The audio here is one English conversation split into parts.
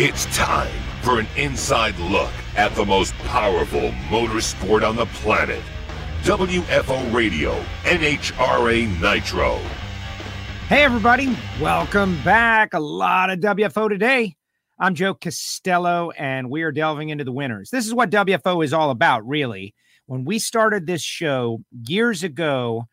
It's time for an inside look at the most powerful motorsport on the planet. WFO Radio, NHRA Nitro. Hey, everybody. Welcome back. A lot of WFO today. I'm Joe Castello, and we are delving into the winners. This is what WFO is all about, really. When we started this show years ago,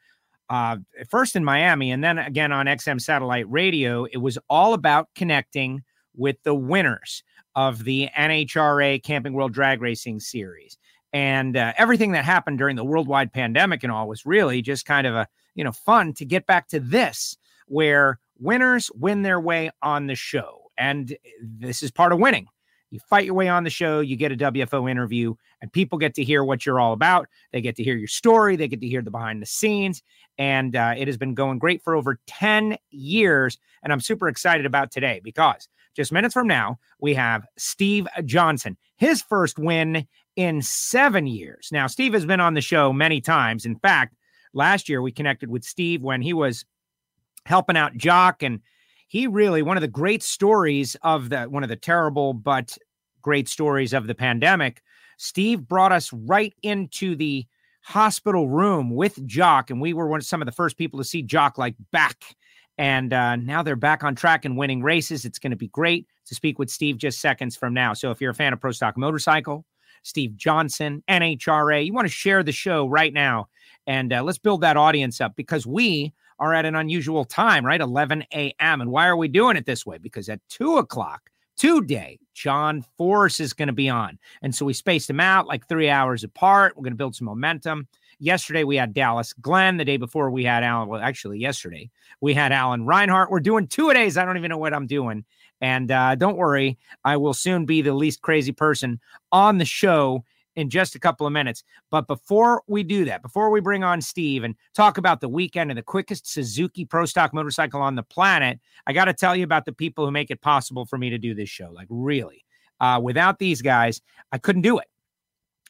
uh, first in Miami and then again on XM Satellite Radio, it was all about connecting with the winners of the NHRA Camping World Drag Racing Series. And uh, everything that happened during the worldwide pandemic and all was really just kind of a, you know, fun to get back to this, where winners win their way on the show. And this is part of winning. You fight your way on the show, you get a WFO interview, and people get to hear what you're all about. They get to hear your story, they get to hear the behind the scenes. And uh, it has been going great for over 10 years. And I'm super excited about today because just minutes from now, we have Steve Johnson, his first win in seven years. Now, Steve has been on the show many times. In fact, last year we connected with Steve when he was helping out Jock and he really one of the great stories of the one of the terrible but great stories of the pandemic steve brought us right into the hospital room with jock and we were one of some of the first people to see jock like back and uh, now they're back on track and winning races it's going to be great to speak with steve just seconds from now so if you're a fan of pro stock motorcycle steve johnson nhra you want to share the show right now and uh, let's build that audience up because we are at an unusual time, right? 11 a.m. And why are we doing it this way? Because at two o'clock today, John Force is going to be on. And so we spaced them out like three hours apart. We're going to build some momentum. Yesterday we had Dallas Glenn. The day before we had Alan. Well, actually, yesterday we had Alan Reinhart. We're doing two a days. I don't even know what I'm doing. And uh, don't worry, I will soon be the least crazy person on the show in just a couple of minutes. But before we do that, before we bring on Steve and talk about the weekend and the quickest Suzuki Pro Stock motorcycle on the planet, I got to tell you about the people who make it possible for me to do this show. Like, really, uh, without these guys, I couldn't do it.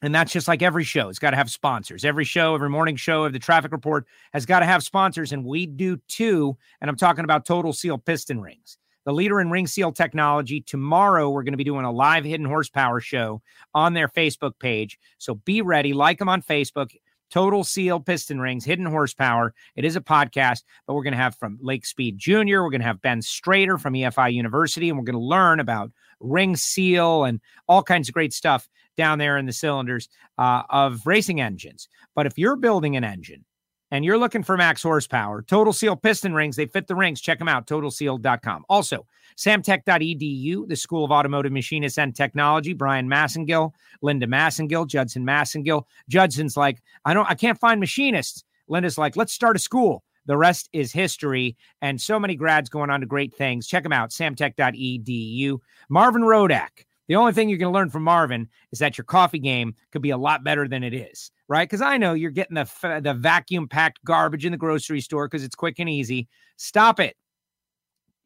And that's just like every show. It's got to have sponsors. Every show, every morning show of the traffic report has got to have sponsors, and we do too. And I'm talking about Total Seal piston rings the leader in ring seal technology. Tomorrow, we're going to be doing a live hidden horsepower show on their Facebook page. So be ready, like them on Facebook. Total Seal Piston Rings, Hidden Horsepower. It is a podcast, but we're going to have from Lake Speed Jr., we're going to have Ben Strader from EFI University, and we're going to learn about ring seal and all kinds of great stuff down there in the cylinders uh, of racing engines. But if you're building an engine and you're looking for max horsepower, Total Seal piston rings, they fit the rings. Check them out, totalseal.com. Also, samtech.edu, the School of Automotive Machinists and Technology, Brian Massengill, Linda Massengill, Judson Massengill. Judson's like, I don't, I can't find machinists. Linda's like, let's start a school. The rest is history. And so many grads going on to great things. Check them out, samtech.edu. Marvin Rodak. The only thing going to learn from Marvin is that your coffee game could be a lot better than it is right? Because I know you're getting the the vacuum packed garbage in the grocery store because it's quick and easy. Stop it.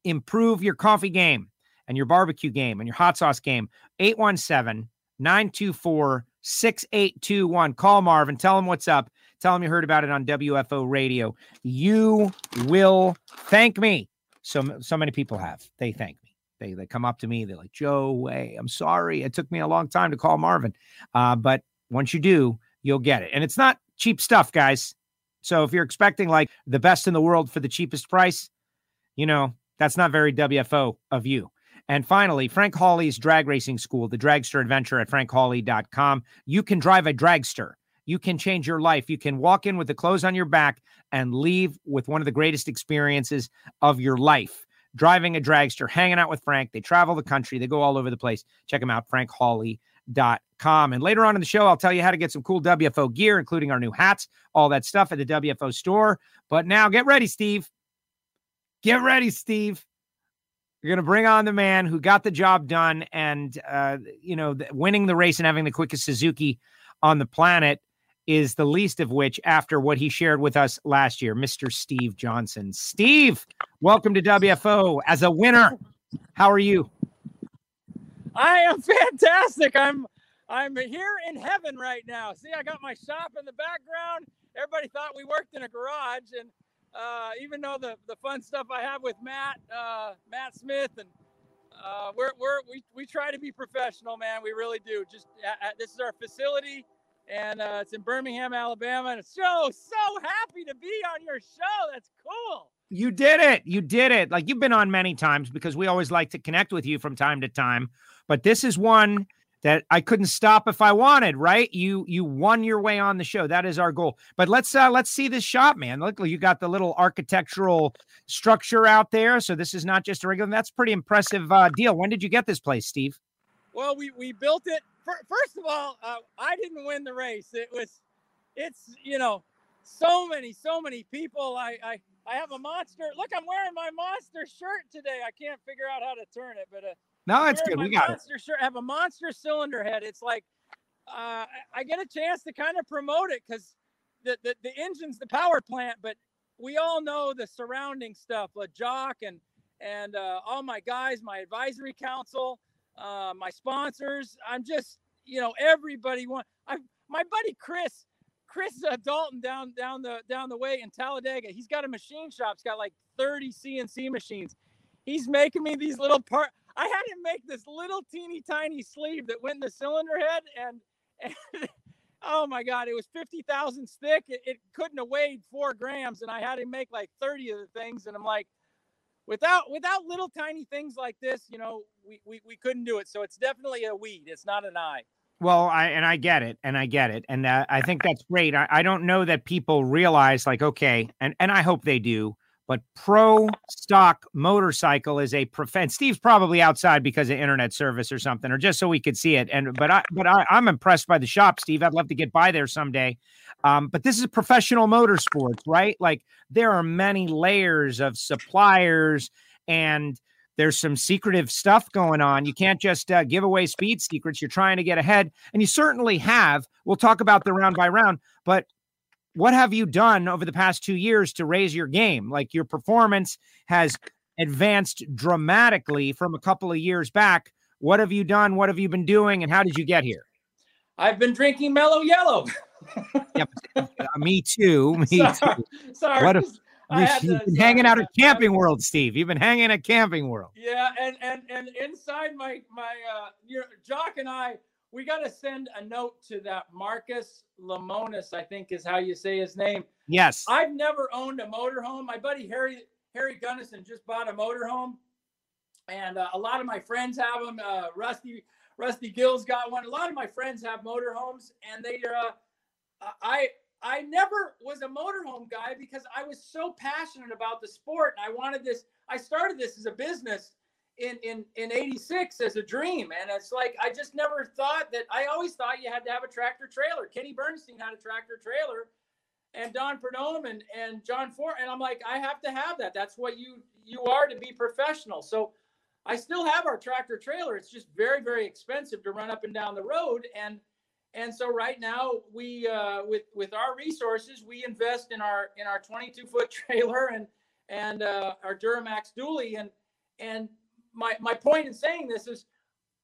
Improve your coffee game and your barbecue game and your hot sauce game. 817 924 6821. Call Marvin. Tell him what's up. Tell him you heard about it on WFO radio. You will thank me. So, so many people have. They thank me. They, they come up to me. They're like, Joe, hey, I'm sorry. It took me a long time to call Marvin. Uh, but once you do, you'll get it. And it's not cheap stuff, guys. So if you're expecting like the best in the world for the cheapest price, you know, that's not very WFO of you. And finally, Frank Hawley's Drag Racing School, the dragster adventure at frankhawley.com. You can drive a dragster. You can change your life. You can walk in with the clothes on your back and leave with one of the greatest experiences of your life. Driving a dragster, hanging out with Frank. They travel the country, they go all over the place. Check them out, frankhawley.com com. And later on in the show, I'll tell you how to get some cool WFO gear, including our new hats, all that stuff at the WFO store. But now get ready, Steve. Get ready, Steve. You're going to bring on the man who got the job done and, uh, you know, winning the race and having the quickest Suzuki on the planet is the least of which after what he shared with us last year, Mr. Steve Johnson. Steve, welcome to WFO as a winner. How are you? I am fantastic. I'm I'm here in heaven right now. See, I got my shop in the background. Everybody thought we worked in a garage, and uh, even though the the fun stuff I have with Matt, uh, Matt Smith, and uh, we're, we're, we, we try to be professional, man. We really do. Just this is our facility, and uh, it's in Birmingham, Alabama. And so so happy to be on your show. That's cool. You did it. You did it. Like you've been on many times because we always like to connect with you from time to time. But this is one that I couldn't stop if I wanted, right? You you won your way on the show. That is our goal. But let's uh let's see this shop, man. Look, you got the little architectural structure out there. So this is not just a regular. That's pretty impressive uh, deal. When did you get this place, Steve? Well, we we built it. First of all, uh, I didn't win the race. It was, it's you know, so many so many people. I I I have a monster. Look, I'm wearing my monster shirt today. I can't figure out how to turn it, but uh, no, it's good. We got monster it. Shirt, have a monster cylinder head. It's like uh, I get a chance to kind of promote it because the, the the engine's the power plant, but we all know the surrounding stuff, like Jock and and uh, all my guys, my advisory council, uh, my sponsors. I'm just you know everybody want. I my buddy Chris. Chris uh, Dalton down down the down the way in Talladega. He's got a machine shop. He's got like 30 CNC machines. He's making me these little part. I had him make this little teeny tiny sleeve that went in the cylinder head, and, and oh my god, it was fifty thousandths thick. It, it couldn't have weighed four grams, and I had him make like thirty of the things. And I'm like, without without little tiny things like this, you know, we we, we couldn't do it. So it's definitely a weed. It's not an eye. Well, I and I get it, and I get it, and uh, I think that's great. I, I don't know that people realize, like, okay, and and I hope they do but pro stock motorcycle is a prof- Steve's probably outside because of internet service or something, or just so we could see it. And but I but I, am I'm impressed by the shop, Steve. I'd love to get by there someday. Um, but this is professional motorsports, right? Like there are many layers of suppliers and there's some secretive stuff going on. You can't just uh, give away speed secrets. You're trying to get ahead, and you certainly have. We'll talk about the round by round, but what have you done over the past two years to raise your game? Like your performance has advanced dramatically from a couple of years back. What have you done? What have you been doing? And how did you get here? I've been drinking mellow yellow. yep. Uh, me too. Me sorry, too. Sorry. What if, you've been hanging out at Camping World, Steve. You've been hanging at Camping World. Yeah, and and and inside my my uh your Jock and I we got to send a note to that Marcus Lemonis, I think is how you say his name. Yes. I've never owned a motorhome. My buddy Harry Harry Gunnison just bought a motorhome, and uh, a lot of my friends have them. Uh, Rusty Rusty Gill's got one. A lot of my friends have motorhomes, and they uh, I I never was a motorhome guy because I was so passionate about the sport, and I wanted this. I started this as a business in in in 86 as a dream and it's like i just never thought that i always thought you had to have a tractor trailer. Kenny bernstein had a tractor trailer and don Prudhomme and and john force and i'm like i have to have that. That's what you you are to be professional. So i still have our tractor trailer. It's just very very expensive to run up and down the road and and so right now we uh, with with our resources we invest in our in our 22 foot trailer and and uh, our duramax dually and and my my point in saying this is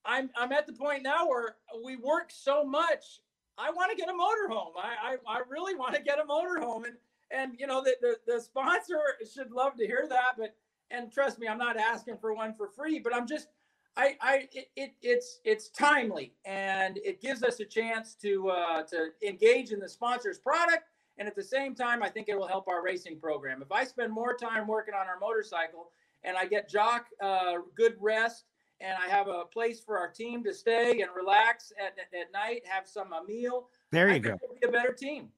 I'm I'm at the point now where we work so much. I want to get a motorhome. I, I I really want to get a motorhome, and and you know the, the the sponsor should love to hear that. But and trust me, I'm not asking for one for free, but I'm just I I it, it it's it's timely and it gives us a chance to uh, to engage in the sponsor's product. And at the same time, I think it will help our racing program. If I spend more time working on our motorcycle and I get Jock uh, good rest, and I have a place for our team to stay and relax at, at, night, have some a meal. There you I go. Be a better team.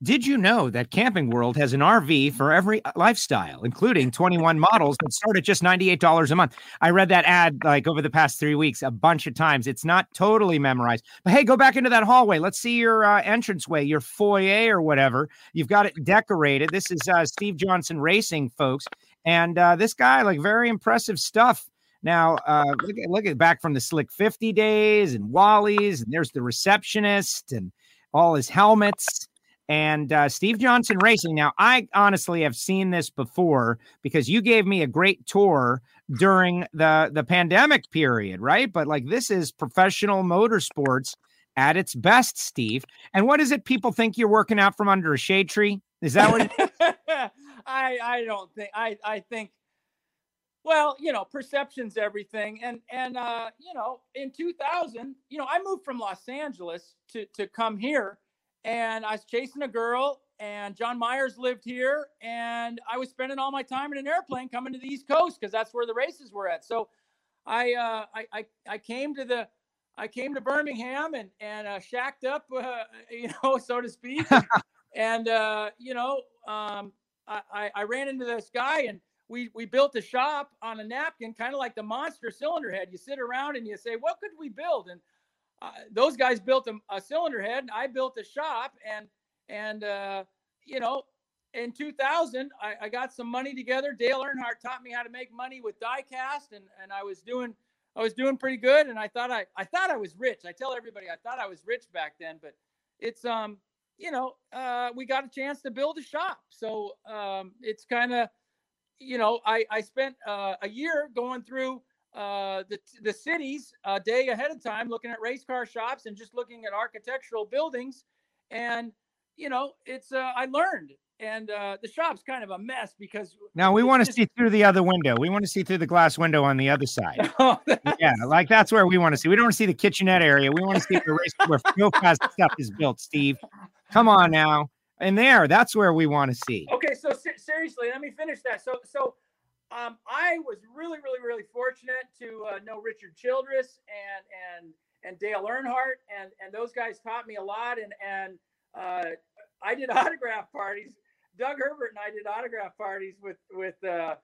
Did you know that Camping World has an RV for every uh, lifestyle, including 21 models that start at just $98 a month? I read that ad like over the past three weeks a bunch of times. It's not totally memorized, but hey, go back into that hallway. Let's see your uh, entranceway, your foyer or whatever. You've got it decorated. This is uh, Steve Johnson Racing, folks. And uh, this guy, like, very impressive stuff. Now, uh, look at look at back from the Slick 50 days and Wally's, and there's the receptionist and all his helmets and uh, Steve Johnson Racing. Now, I honestly have seen this before because you gave me a great tour during the the pandemic period, right? But like this is professional motorsports at its best, Steve. And what is it people think you're working out from under a shade tree? Is that what? I I don't think I I think well, you know, perception's everything. And and uh, you know, in 2000, you know, I moved from Los Angeles to to come here, and I was chasing a girl, and John Myers lived here, and I was spending all my time in an airplane coming to the East Coast because that's where the races were at. So, I uh, I, I I came to the I came to Birmingham and and uh, shacked up, uh, you know, so to speak, and uh, you know, um, I I ran into this guy and we we built a shop on a napkin, kind of like the monster cylinder head. You sit around and you say, "What could we build?" And uh, those guys built a, a, cylinder head, and I built a shop. And and uh, you know, in 2000, I, I, got some money together. Dale Earnhardt taught me how to make money with diecast, and and I was doing I was doing pretty good. And I thought I I thought I was rich. I tell everybody I thought I was rich back then, but it's um you know uh, we got a chance to build a shop, so um, it's kind of you know, I, I spent uh, a year going through uh, the, the cities a day ahead of time, looking at race car shops and just looking at architectural buildings. And, you know, it's, uh, I learned. And uh, the shop's kind of a mess because now we want to see through the other window. We want to see through the glass window on the other side. oh, yeah, like that's where we want to see. We don't want to see the kitchenette area. We want to see the race where real fast stuff is built. Steve, come on now. And there that's where we want to see. Okay so seriously let me finish that. So so um, i was really really really fortunate to uh, know richard childress and and and dale earnhardt and and those guys taught me a lot and and uh, i did autograph parties. Doug herbert and i did autograph parties with with uh,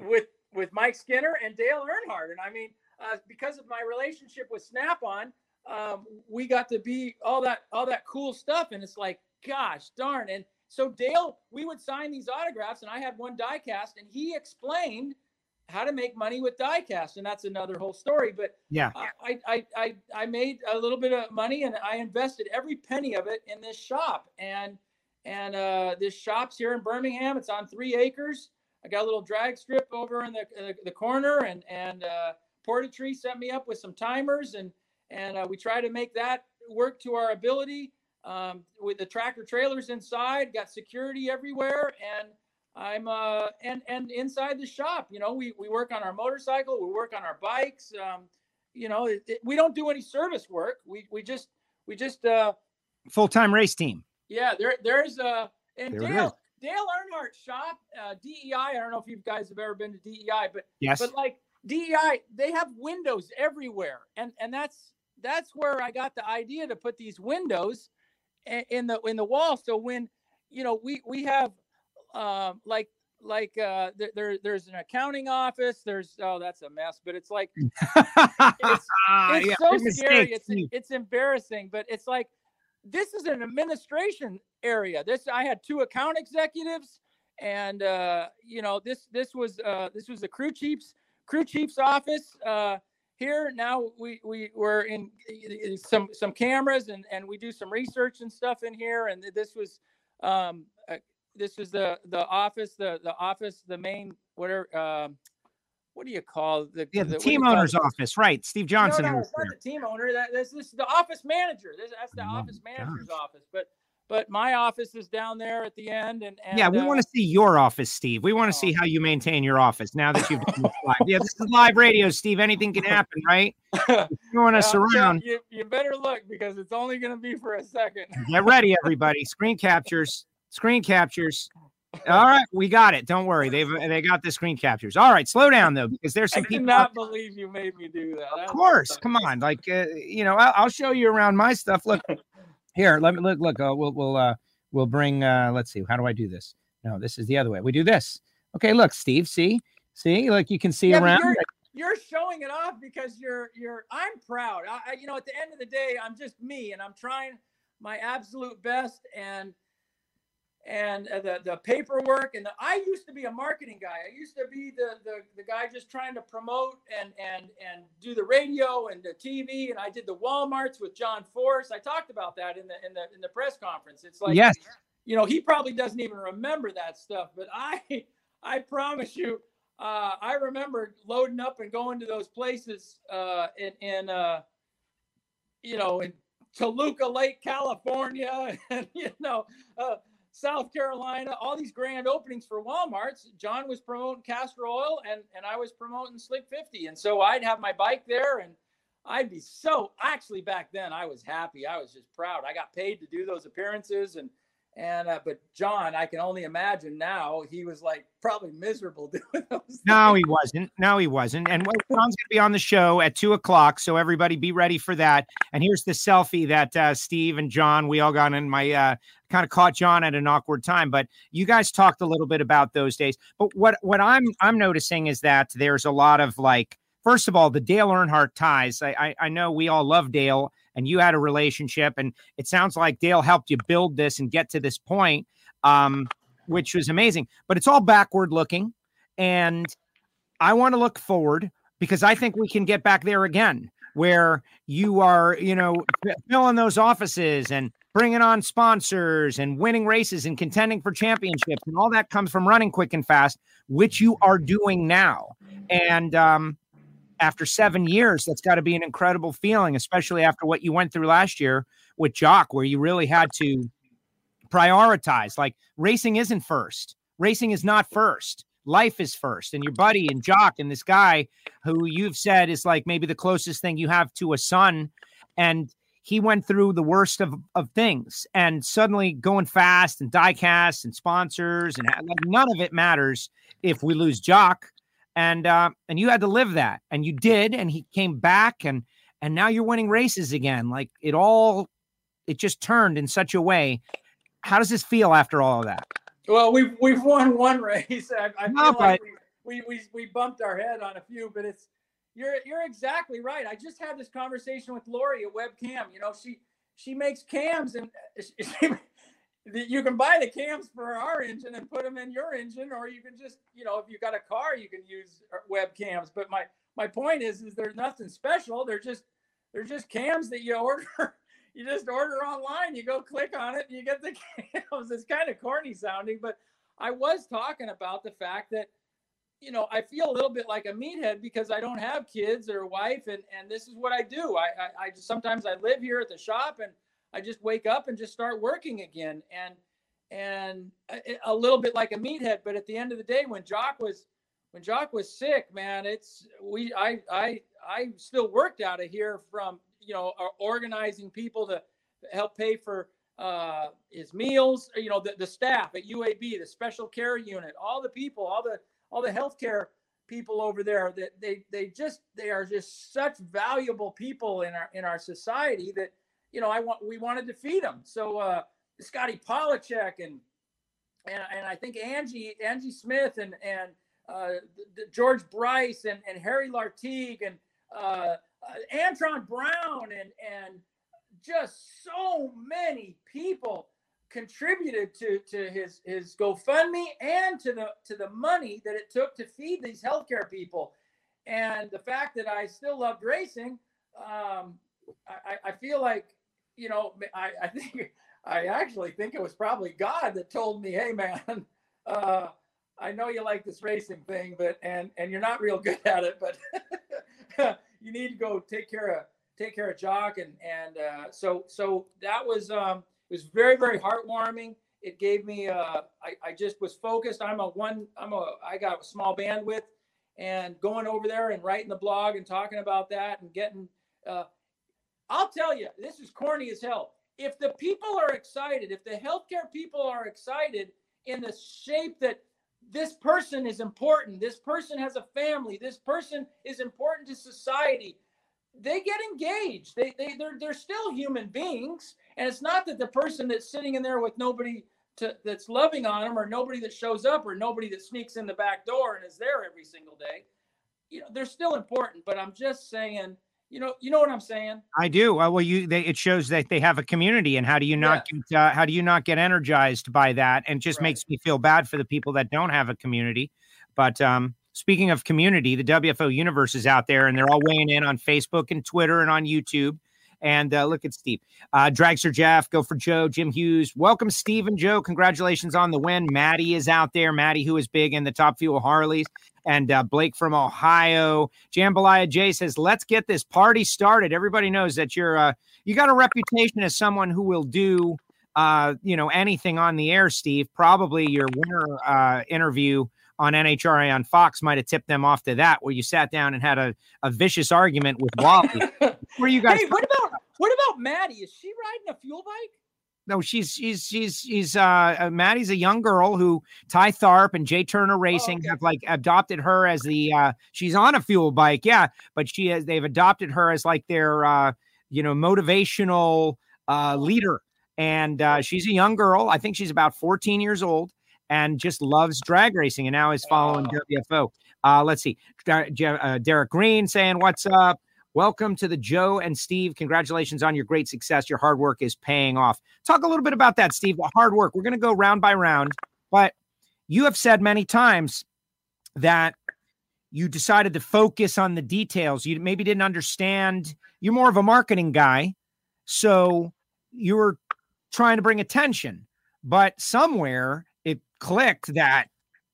with with mike skinner and dale earnhardt. And i mean uh, because of my relationship with snap on um, we got to be all that all that cool stuff and it's like gosh darn. And so Dale, we would sign these autographs, and I had one diecast, and he explained how to make money with diecast, and that's another whole story. But yeah, I I I I made a little bit of money, and I invested every penny of it in this shop, and and uh, this shop's here in Birmingham. It's on three acres. I got a little drag strip over in the the corner, and and uh, Portatree set me up with some timers, and and uh, we try to make that work to our ability um, with the tractor trailers inside, got security everywhere, and I'm uh, and and inside the shop, you know, we we work on our motorcycle, we work on our bikes. Um, you know, it, it, we don't do any service work. We we just we just uh, full time race team. Yeah, there there's uh and there Dale Dale Earnhardt shop uh, DEI. I don't know if you guys have ever been to DEI, but yes, but like DEI, they have windows everywhere, and and that's that's where I got the idea to put these windows in the in the wall. So when you know we we have um, like like uh, there there's an accounting office. There's oh that's a mess, but it's like it's, it's yeah, so scary. It's it's embarrassing, but it's like this is an administration area. This I had two account executives, and uh, you know this this was uh, this was the crew chief's crew chief's office. Uh, here now we we were in some some cameras and and we do some research and stuff in here and this was um uh, this was the the office the the office the main whatever uh, what do you call the yeah the, the team owner's office right steve johnson no, no, it's not the team owner that this, this is the office manager this, that's the oh, office manager's gosh. office but but my office is down there at the end. And, and yeah, we uh, want to see your office, Steve. We want to oh. see how you maintain your office now that you've done live. Yeah, this is live radio, Steve. Anything can happen, right? Throwing us around. You, you better look because it's only going to be for a second. Get ready, everybody. Screen captures. Screen captures. All right, we got it. Don't worry. They've they got the screen captures. All right, slow down though, because there's some I people. not believe you made me do that. Of course, come on. Like uh, you know, I'll, I'll, show you around my stuff. Look, here. Let me look. Look. Uh, we'll we'll uh, we'll bring uh let's see how do i do this no this is the other way we do this okay look steve see see like you can see yeah, around you're, you're, showing it off because you're you're i'm proud I, you know at the end of the day i'm just me and i'm trying my absolute best and and uh, the the paperwork and the, I used to be a marketing guy. I used to be the, the the guy just trying to promote and and and do the radio and the TV and I did the WalMarts with John Force. I talked about that in the in the in the press conference. It's like yes, you know, he probably doesn't even remember that stuff, but I I promise you uh, I remember loading up and going to those places uh, in in uh, you know in Toluca Lake, California, and you know uh, South Carolina, all these grand openings for Walmarts. John was promoting castor oil and, and I was promoting Slick 50. And so I'd have my bike there and I'd be so actually back then I was happy. I was just proud. I got paid to do those appearances and and uh, but John, I can only imagine now he was like probably miserable doing those. No, he wasn't. No, he wasn't. And John's going to be on the show at two o'clock, so everybody be ready for that. And here's the selfie that uh, Steve and John we all got in. My uh, kind of caught John at an awkward time, but you guys talked a little bit about those days. But what what I'm I'm noticing is that there's a lot of like. First of all, the Dale Earnhardt ties. I, I, I know we all love Dale, and you had a relationship and it sounds like dale helped you build this and get to this point um, which was amazing. But it's all backward looking and i want to look forward because i think we can get back there again where you are you know filling those offices and bringing on sponsors and winning races and contending for championships and all that comes from running quick and fast which you are doing now. And um, after seven years, that's got to be an incredible feeling, especially after what you went through last year with Jock, where you really had to prioritize. Like racing isn't first, racing is not first. Life is first, and your buddy and Jock and this guy who you've said is like maybe the closest thing you have to a son, and he went through the worst of, of things, and suddenly going fast and diecast and sponsors and none of it matters if we lose Jock and uh, and you had to live that, and you did, and he came back, and and now you're winning races again. Like it all, it just turned in such a way. How does this feel after all of that? Well, we've we've won one race. I, I no, feel like we, we we we bumped our head on a few, but it's you're you're exactly right. I just had this conversation with Lori at Webcam. You know, she she makes cams and she, you can buy the cams for our engine and put them in your engine, or you can just, you know, if you got a car, you can use uh, webcams. But my my point is, is there's nothing special. They're just they're just cams that you order. you just order online. You go click on it, and you get the cams. It's kind of corny sounding, but I was talking about the fact that you know, I feel a little bit like a meathead because I don't have kids or a wife, and and this is what I do. I I, I just sometimes I live here at the shop, and I just wake up and just start working again. And and a, a little bit like a meathead, but at the end of the day, when Jock was when Jock was sick, man, it's we I I I still worked out of here from you know organizing people to help pay for uh, his meals, you know, the, the staff at UAB, the special care unit, all the people, all the all the healthcare people over there that they they just they are just such valuable people in our in our society that you know, I want we wanted to feed them. So uh, Scotty Pollacheck and and and I think Angie Angie Smith and and uh, George Bryce and and Harry Lartigue and uh, uh, Antron Brown and and just so many people contributed to to his his GoFundMe and to the to the money that it took to feed these healthcare people, and the fact that I still loved racing, um, I, I feel like you know, I, I think I actually think it was probably God that told me, "Hey, man, uh, I know you like this racing thing, but and and you're not real good at it, but you need to go take care of take care of Jock." And and uh, so so that was um, it was very very heartwarming. It gave me uh, I I just was focused. I'm a one I'm a I got a small bandwidth, and going over there and writing the blog and talking about that and getting uh, I'll tell you, this is corny as hell. If the people are excited, if the healthcare people are excited in the shape that this person is important, this person has a family, this person is important to society, they get engaged. They, they, they're, they're still human beings. And it's not that the person that's sitting in there with nobody to, that's loving on them or nobody that shows up or nobody that sneaks in the back door and is there every single day. You know, they're still important, but I'm just saying you know, you know what I'm saying. I do. Uh, well, you they, it shows that they have a community, and how do you not yeah. get uh, how do you not get energized by that? And just right. makes me feel bad for the people that don't have a community. But um, speaking of community, the WFO universe is out there, and they're all weighing in on Facebook and Twitter and on YouTube. And uh, look at Steve. Uh, Dragster Jeff, go for Joe, Jim Hughes. Welcome, Steve and Joe. Congratulations on the win. Maddie is out there. Maddie, who is big in the Top Fuel Harleys. And uh, Blake from Ohio. Jambalaya Jay says, let's get this party started. Everybody knows that you're uh, you got a reputation as someone who will do uh, you know, anything on the air, Steve, probably your winter uh, interview on NHRA on Fox might have tipped them off to that, where you sat down and had a, a vicious argument with Wally. where you guys? Hey, what about what about Maddie? Is she riding a fuel bike? No, she's she's she's she's uh, uh Maddie's a young girl who Ty Tharp and Jay Turner Racing Oh, okay. have like adopted her as the uh she's on a fuel bike, yeah, but she has they've adopted her as like their uh you know motivational uh leader. And uh she's a young girl. I think she's about 14 years old and just loves drag racing and now is following Wow. WFO. Uh let's see. Uh, Derek Green saying what's up? Welcome to the Joe and Steve. Congratulations on your great success. Your hard work is paying off. Talk a little bit about that, Steve. The hard work. We're going to go round by round, but you have said many times that you decided to focus on the details. You maybe didn't understand. You're more of a marketing guy, so you were trying to bring attention, but somewhere it clicked that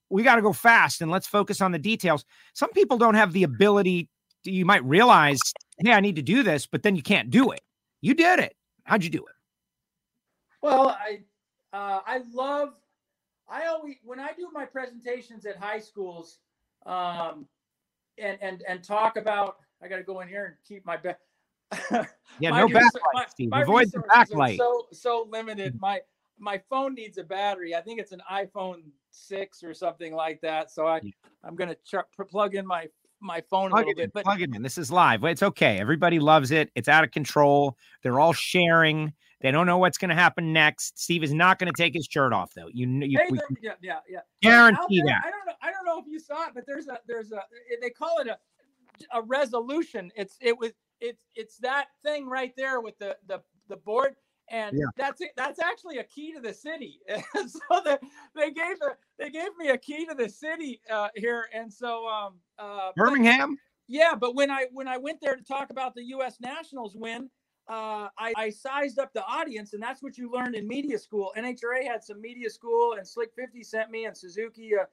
we got to go fast and let's focus on the details. Some people don't have the ability. To, you might realize, hey, I need to do this, but then you can't do it. You did it. How'd you do it? Well, I uh, I love. I always when I do my presentations at high schools, um, and and and talk about. I got to go in here and keep my back. Yeah, My no resou- backlight, my- my Avoid the backlight. So so limited. My my phone needs a battery. I think it's an iPhone six or something like that. So I I'm gonna ch- plug in my my phone a little it in. bit. But plug it in. This is live. It's okay. Everybody loves it. It's out of control. They're all sharing. They don't know what's going to happen next. Steve is not going to take his shirt off, though. You, you hey, we yeah, yeah, yeah. Guarantee there, that. I don't know. I don't know if you saw it, but there's a there's a they call it a a resolution. It's it was it's it's that thing right there with the the the board, and Yeah. that's it. That's actually a key to the city. so the, they gave the they gave me a key to the city uh, here, and so um uh, but- Birmingham. yeah, but when I when I went there to talk about the U.S. Nationals win, uh, I, I sized up the audience, and that's what you learned in media school. NHRA had some media school, and Slick Fifty sent me, and Suzuki. Uh,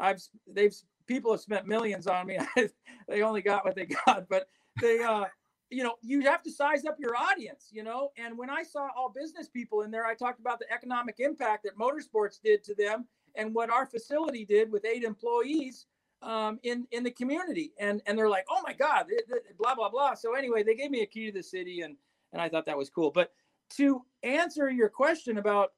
I've they've people have spent millions on me. they only got what they got, but they uh, you know you have to size up your audience, you know. And when I saw all business people in there, I talked about the economic impact that motorsports did to them, and what our facility did with eight employees um, in in the community, and and they're like, oh my god, th- th- blah blah blah. So anyway, they gave me a key to the city, and and I thought that was cool. But to answer your question about,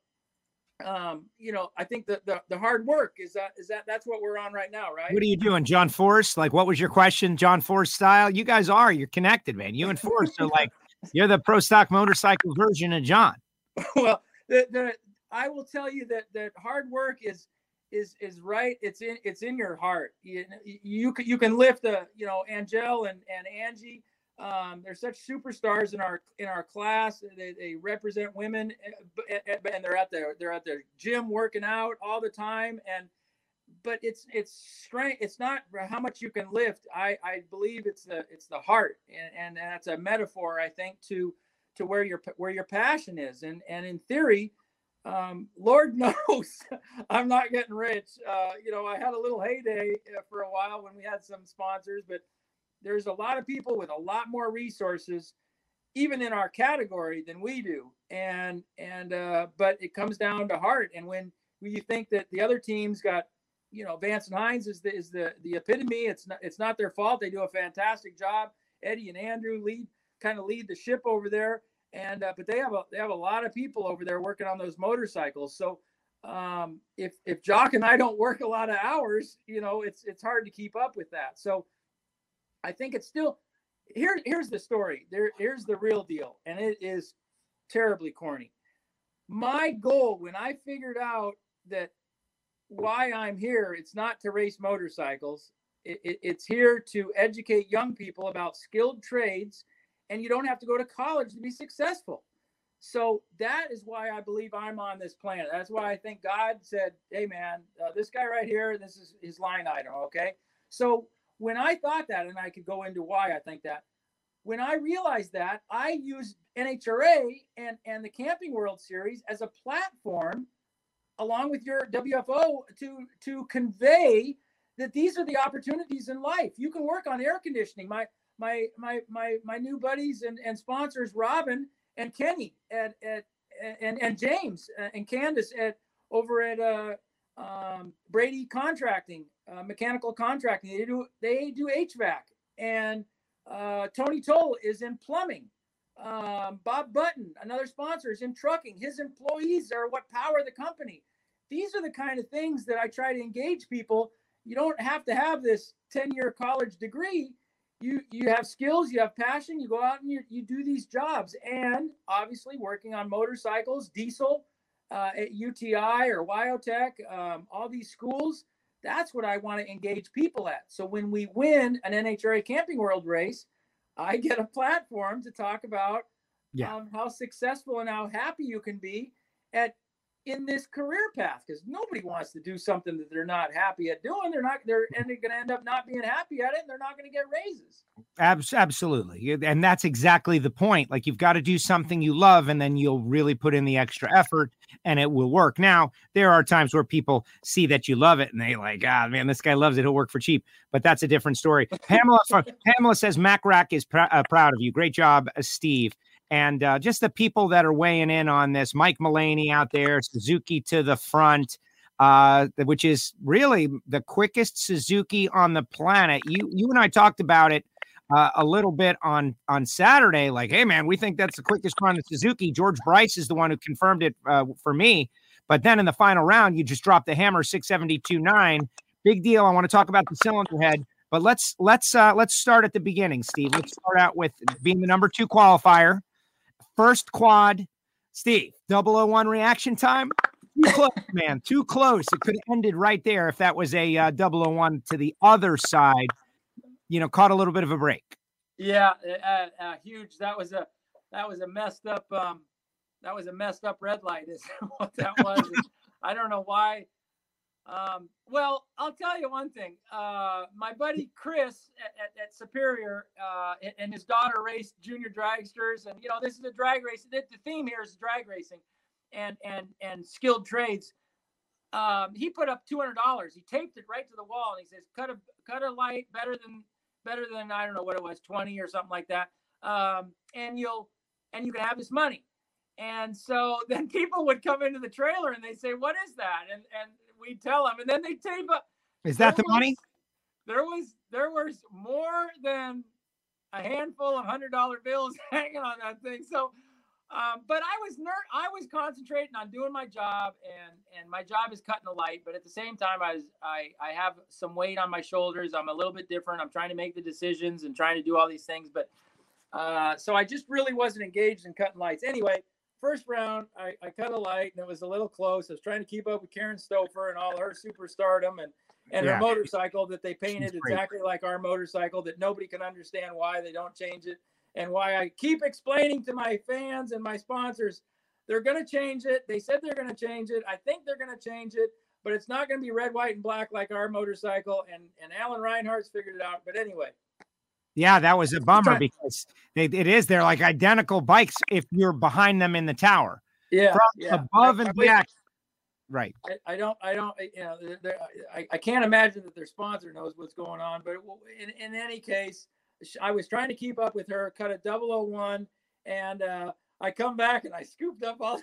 um, you know, I think that the the hard work is that is that that's what we're on right now, right? What are you doing, John Force? Like, what was your question, John Force style? You guys are. You're connected, man. You and Force are like, you're the pro stock motorcycle version of John. well, the, the I will tell you that that hard work is is is right. It's in it's in your heart. You you can you can lift a you know Angelle and and Angie. Um, they're such superstars in our in our class. They, they represent women, eh, eh, eh, and they're at their they're at their gym working out all the time. And but it's it's strength. It's not how much you can lift. I I believe it's the it's the heart, and and that's a metaphor I think to to where your where your passion is and and in theory um, lord knows i'm not getting rich uh, you know i had a little heyday for a while when we had some sponsors but there's a lot of people with a lot more resources even in our category than we do. And and uh, but it comes down to heart. And when you think that the other teams got you know Vance and Hines is the is the the epitome it's not it's not their fault. They do a fantastic job. Eddie and Andrew lead kind of lead the ship over there. And uh, but they have a they have a lot of people over there working on those motorcycles. So um if if jock and i don't work a lot of hours you know it's it's hard to keep up with that. So i think it's still here here's the story there here's the real deal and it is terribly corny my goal when i figured out that why i'm here it's not to race motorcycles it, it, it's here to educate young people about skilled trades and you don't have to go to college to be successful. So that is why I believe I'm on this planet. That's why I think God said, "Hey, man, uh, this guy right here, this is his line item." Okay. So when I thought that, and I could go into why I think that, when I realized that, I used NHRA and and the Camping World Series as a platform, along with your WFO, to to convey that these are the opportunities in life. You can work on air conditioning. My my my my my new buddies and, and sponsors Robin and Kenny at, at and and James and Candace at over at uh, um, Brady Contracting, uh, mechanical contracting. They do they do HVAC, and uh, Tony Toll is in plumbing. Um, Bob Button, another sponsor, is in trucking. His employees are what power the company. These are the kind of things that I try to engage people. You don't have to have this 10 year college degree. You, you have skills, you have passion, you go out and you, you do these jobs. And obviously, working on motorcycles, diesel uh, at UTI or Wyotech, um, all these schools, that's what I want to engage people at. So when we win an NHRA Camping World race, I get a platform to talk about yeah. um, how successful and how happy you can be at in this career path because nobody wants to do something that they're not happy at doing. They're not. They're and they're going to end up not being happy at it, and they're not going to get raises. Abs- absolutely, and that's exactly the point. Like you've got to do something you love, and then you'll really put in the extra effort, and it will work. Now there are times where people see that you love it, and they like, ah, man, this guy loves it. He'll work for cheap. But that's a different story. Pamela, Pamela says Mac Rack is pr- uh, proud of you. Great job, uh, Steve and uh, just the people that are weighing in on this. Mike Mullaney out there, Suzuki to the front, uh, which is really the quickest Suzuki on the planet. You you and I talked about it uh, a little bit on on Saturday. Like, hey man, we think that's the quickest car on the Suzuki. George Bryce is the one who confirmed it uh, for me. But then in the final round, you just dropped the hammer 672.9. Big deal. I want to talk about the cylinder head. But let's let's uh, let's start at the beginning, Steve. Let's start out with being the number two qualifier First quad, Steve, 001 reaction time. Too close, man. Too close. It could have ended right there if that was a uh, 001 to the other side. You know, caught a little bit of a break. Yeah, uh, uh, huge. That was a that was a messed up. Um, that was a messed up red light. Is what that was. I don't know why um, well, I'll tell you one thing. Uh, my buddy Chris at, at, at Superior uh, and his daughter raced junior dragsters, and you know this is a drag race. The, the theme here is drag racing, and and and skilled trades. Um, he put up two hundred dollars. He taped it right to the wall, and he says, "Cut a cut a light better than better than I don't know what it was, twenty or something like that, um, and you'll and you can have this money." And so then people would come into the trailer and they say, "What is that?" And and we tell them, and then they tape up. Is that the was, money? There was there was more than a handful of hundred dollar bills hanging on that thing. So, um, but I was ner- I was concentrating on doing my job, and and my job is cutting the light. But at the same time, I was I I have some weight on my shoulders. I'm a little bit different. I'm trying to make the decisions and trying to do all these things, but. Uh, so I just really wasn't engaged in cutting lights. Anyway, first round, I, I cut a light and it was a little close. I was trying to keep up with Karen Stoffer and all her superstardom and and yeah. her motorcycle that they painted exactly like our motorcycle that nobody can understand why they don't change it and why I keep explaining to my fans and my sponsors they're going to change it. They said they're going to change it. I think they're going to change it, but it's not going to be red, white, and black like our motorcycle. And and Alan Reinhart's figured it out. But anyway, yeah, that was a bummer because they, it is they're like identical bikes if you're behind them in the tower. Yeah, From yeah. above I, and I, back. Right. I, I, don't. I don't. You know, I, I can't imagine that their sponsor knows what's going on. But in, in any case, I was trying to keep up with her. Cut a 001, and uh, I come back and I scooped up all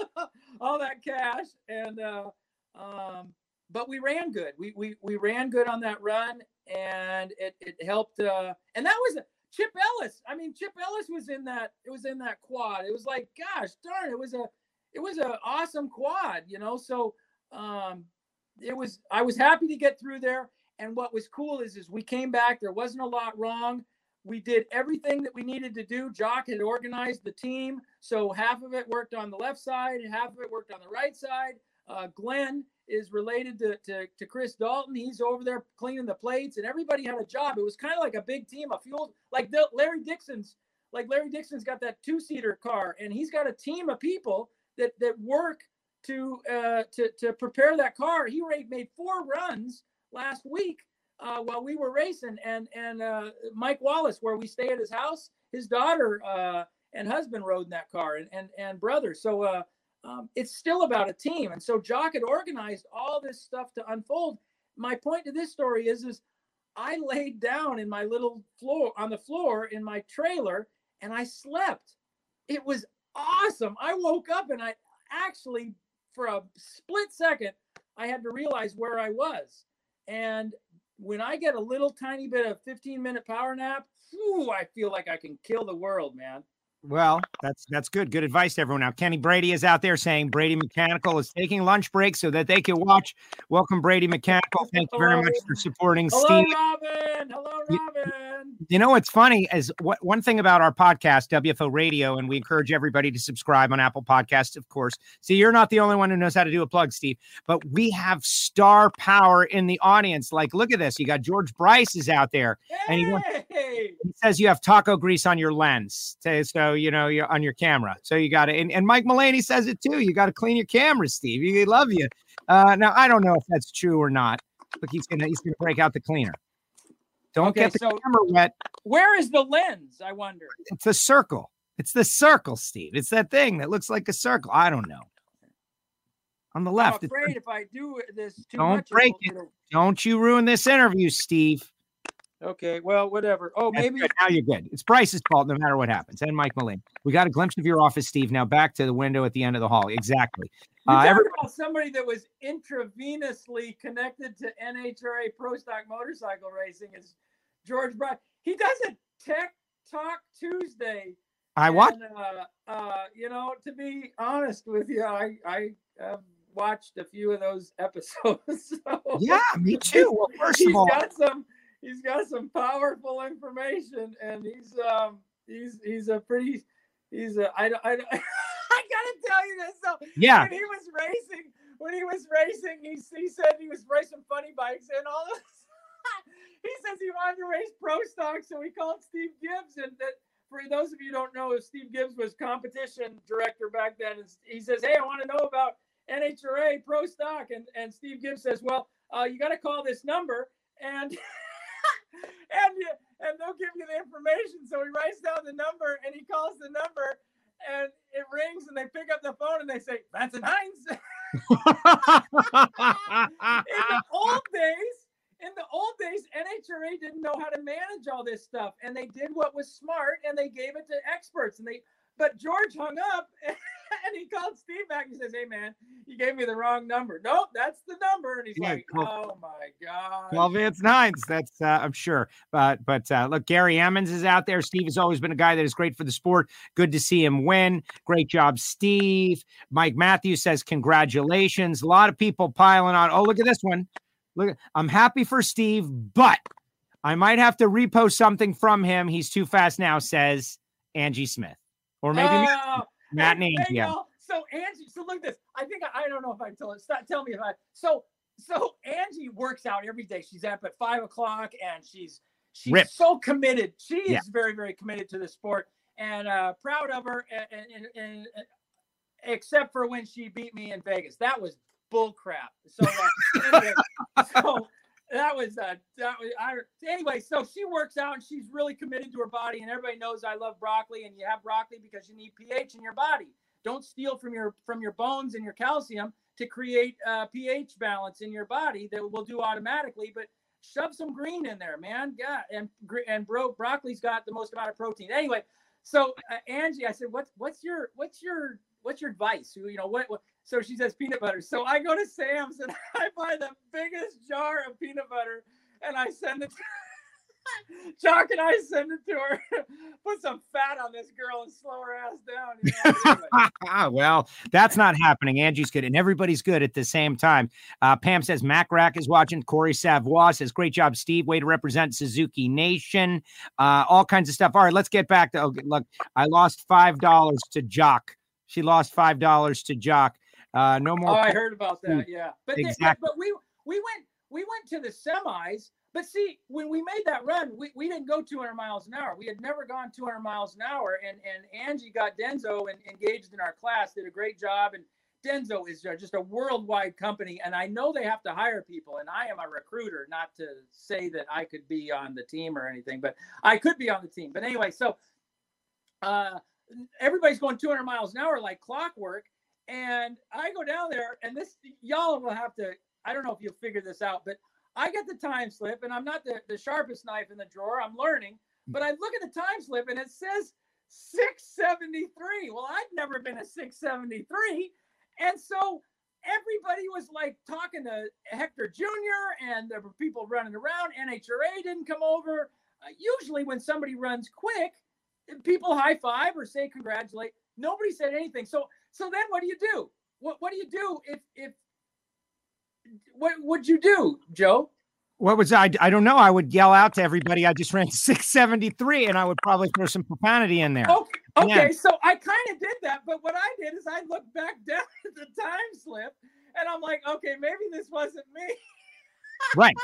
all that cash. And uh, um, but we ran good. We we we ran good on that run, and it, it helped. Uh, and that was Chip Ellis. I mean, Chip Ellis was in that. It was in that quad. It was like, gosh darn, it was a, it was an awesome quad, you know. So um, it was. I was happy to get through there. And what was cool is, is we came back. There wasn't a lot wrong. We did everything that we needed to do. Jock had organized the team, so half of it worked on the left side, and half of it worked on the right side. Uh, Glenn is related to, to, to Chris Dalton. He's over there cleaning the plates, and everybody had a job. It was kind of like a big team, a fuel like the, Larry Dixon's. Like Larry Dixon's got that two seater car, and he's got a team of people that that work to uh, to to prepare that car. He made four runs last week uh, while we were racing, and and uh, Mike Wallace, where we stay at his house, his daughter uh, and husband rode in that car, and and and brother. So uh, um, it's still about a team. And so Jock had organized all this stuff to unfold. My point to this story is, is I laid down in my little floor on the floor in my trailer and I slept. It was awesome. I woke up and I actually, for a split second, I had to realize where I was. And when I get a little tiny bit of 15 minute power nap, whew, I feel like I can kill the world, man. Well, that's that's good. Good advice to everyone. Now, Kenny Brady is out there saying Brady Mechanical is taking lunch break so that they can watch. Welcome, Brady Mechanical. Thank you very much for supporting Steve. Hello, Steve. Robin. Hello, Robin. You know what's funny is what one thing about our podcast, WFO Radio, and we encourage everybody to subscribe on Apple Podcasts, of course. See, you're not the only one who knows how to do a plug, Steve, but we have star power in the audience. Like, look at this. You got George Bryce is out there, and he wants he says you have taco grease on your lens so, so you know you're on your camera so you got to and, and mike mullaney says it too you got to clean your camera steve he love you uh now i don't know if that's true or not look he's gonna he's gonna break out the cleaner don't Okay, get the so- camera wet where is the lens? I wonder. it's a circle it's the circle steve it's that thing that looks like a circle i don't know on the left. I'm afraid if I do this too Don't much, break it. don't you ruin this interview steve Okay, well, whatever. Oh, That's maybe good. now you're good. It's Bryce's fault no matter what happens. And Mike Mullaney. We got a glimpse of your office, Steve. Now back to the window at the end of the hall. Exactly. Uh, about somebody that was intravenously connected to NHRA Pro Stock Motorcycle Racing is George Bryan. He does a Tech Talk Tuesday. I watched. uh, uh, you know, to be honest with you, I I have watched a few of those episodes. so Yeah, me too. Well, first of all, got some he's got some powerful information and he's um he's he's a pretty he's a I I, I gotta tell you this though. Yeah, when he was racing when he was racing he, he said he was racing funny bikes and all this he says he wanted to race pro stock so he called Steve Gibbs and that for those of you who don't know Steve Gibbs was competition director back then and he says hey I want to know about NHRA pro stock and and Steve Gibbs says well uh, you got to call this number and and you, and they'll give you the information. So he writes down the number and he calls the number and it rings and they pick up the phone and they say Vance and Hines. in the old days, in the old days, NHRA didn't know how to manage all this stuff, and they did what was smart, and they gave it to experts. And they, but George hung up, and he called Steve back. and He says, "Hey man, you gave me the wrong number. Nope, that's the number." And he's Yeah, like. "Oh my god." well, Vance Nines. That's uh, I'm sure. But but uh, look, Gary Emmons is out there. Steve has always been a guy that is great for the sport. Good to see him win. Great job, Steve. Mike Matthews says congratulations. A lot of people piling on. Oh, look at this one. Look, I'm happy for Steve, but I might have to repost something from him. He's too fast now. Says Angie Smith, or maybe Oh, Matt yeah. So Angie, so look at this. I think I, I don't know if I told it. Stop, tell me if I. So so Angie works out every day. She's up at five o'clock and she's she's Ripped. so committed. She is Yeah. very very committed to the sport and uh, proud of her. And, and, and, and except for when she beat me in Vegas, that was bull crap. So uh, anyway, so that was uh that was I anyway so she works out and she's really committed to her body and everybody knows I love broccoli and you have broccoli because you need pH in your body. Don't steal from your from your bones and your calcium to create uh, pH balance in your body that will do automatically but shove some green in there man. Yeah and and bro broccoli's got the most amount of protein. Anyway so uh, Angie I said what's what's your what's your what's your advice? You know what, what so she says peanut butter. So I go to Sam's and I buy the biggest jar of peanut butter and I send it to Chuck and I send it to her. Put some fat on this girl and slow her ass down. You know? Well, that's not happening. Angie's good, and everybody's good at the same time. Uh, Pam says Mac Rack is watching. Corey Savoy says, "Great job, Steve. Way to represent Suzuki Nation." Uh, all kinds of stuff. All right, let's get back to. Okay, look, I lost five dollars to Jock. She lost five dollars to Jock. Uh, no oh. I heard about that. Yeah, but they- Exactly. but we we went we went to the semis. But see, when we made that run, we, we didn't go 200 miles an hour. We had never gone 200 miles an hour. And and Angie got Denso and engaged in our class, did a great job. And Denso is uh, just a worldwide company, and I know they have to hire people. And I am a recruiter, not to say that I could be on the team or anything, but I could be on the team. But anyway, so uh, everybody's going 200 miles an hour like clockwork, and I go down there, and this y'all will have to. I don't know if you'll figure this out, but I get the time slip, and I'm not the, the sharpest knife in the drawer. I'm learning, but I look at the time slip, and it says 673. Well, I'd never been a 673. And so everybody was like talking to Hector Jr. and there were people running around. NHRA didn't come over. Uh, usually, when somebody runs quick, people high five or say congratulate. Nobody said anything. So, so then what do you do? What What do you do if if what would you do, Joe? What was I? I don't know. I would yell out to everybody. I just ran 673 and I would probably throw some profanity in there. Okay. Okay. Yeah. So I kind of did that. But what I did is I looked back down at the time slip and I'm like, okay, maybe this wasn't me. right.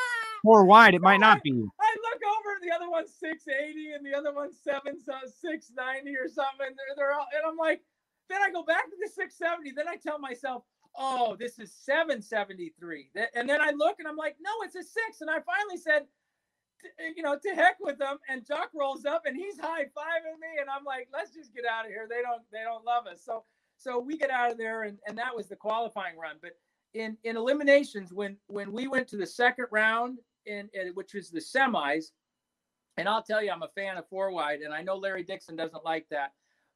Four wide, it might not be. I look over, the other one's 680 and the other one's seven, so 690 or something. And they're, they're all, and I'm like, then I go back to the 670. Then I tell myself, oh, this is 773. And then I look and I'm like, no, it's a six. And I finally said, you know, to heck with them. And Jock rolls up and he's high fiving me. And I'm like, let's just get out of here. They don't, they don't love us. So, so we get out of there and, and that was the qualifying run. But in, in eliminations, when, when we went to the second round in, in which was the semis, and I'll tell you, I'm a fan of four wide, and I know Larry Dixon doesn't like that.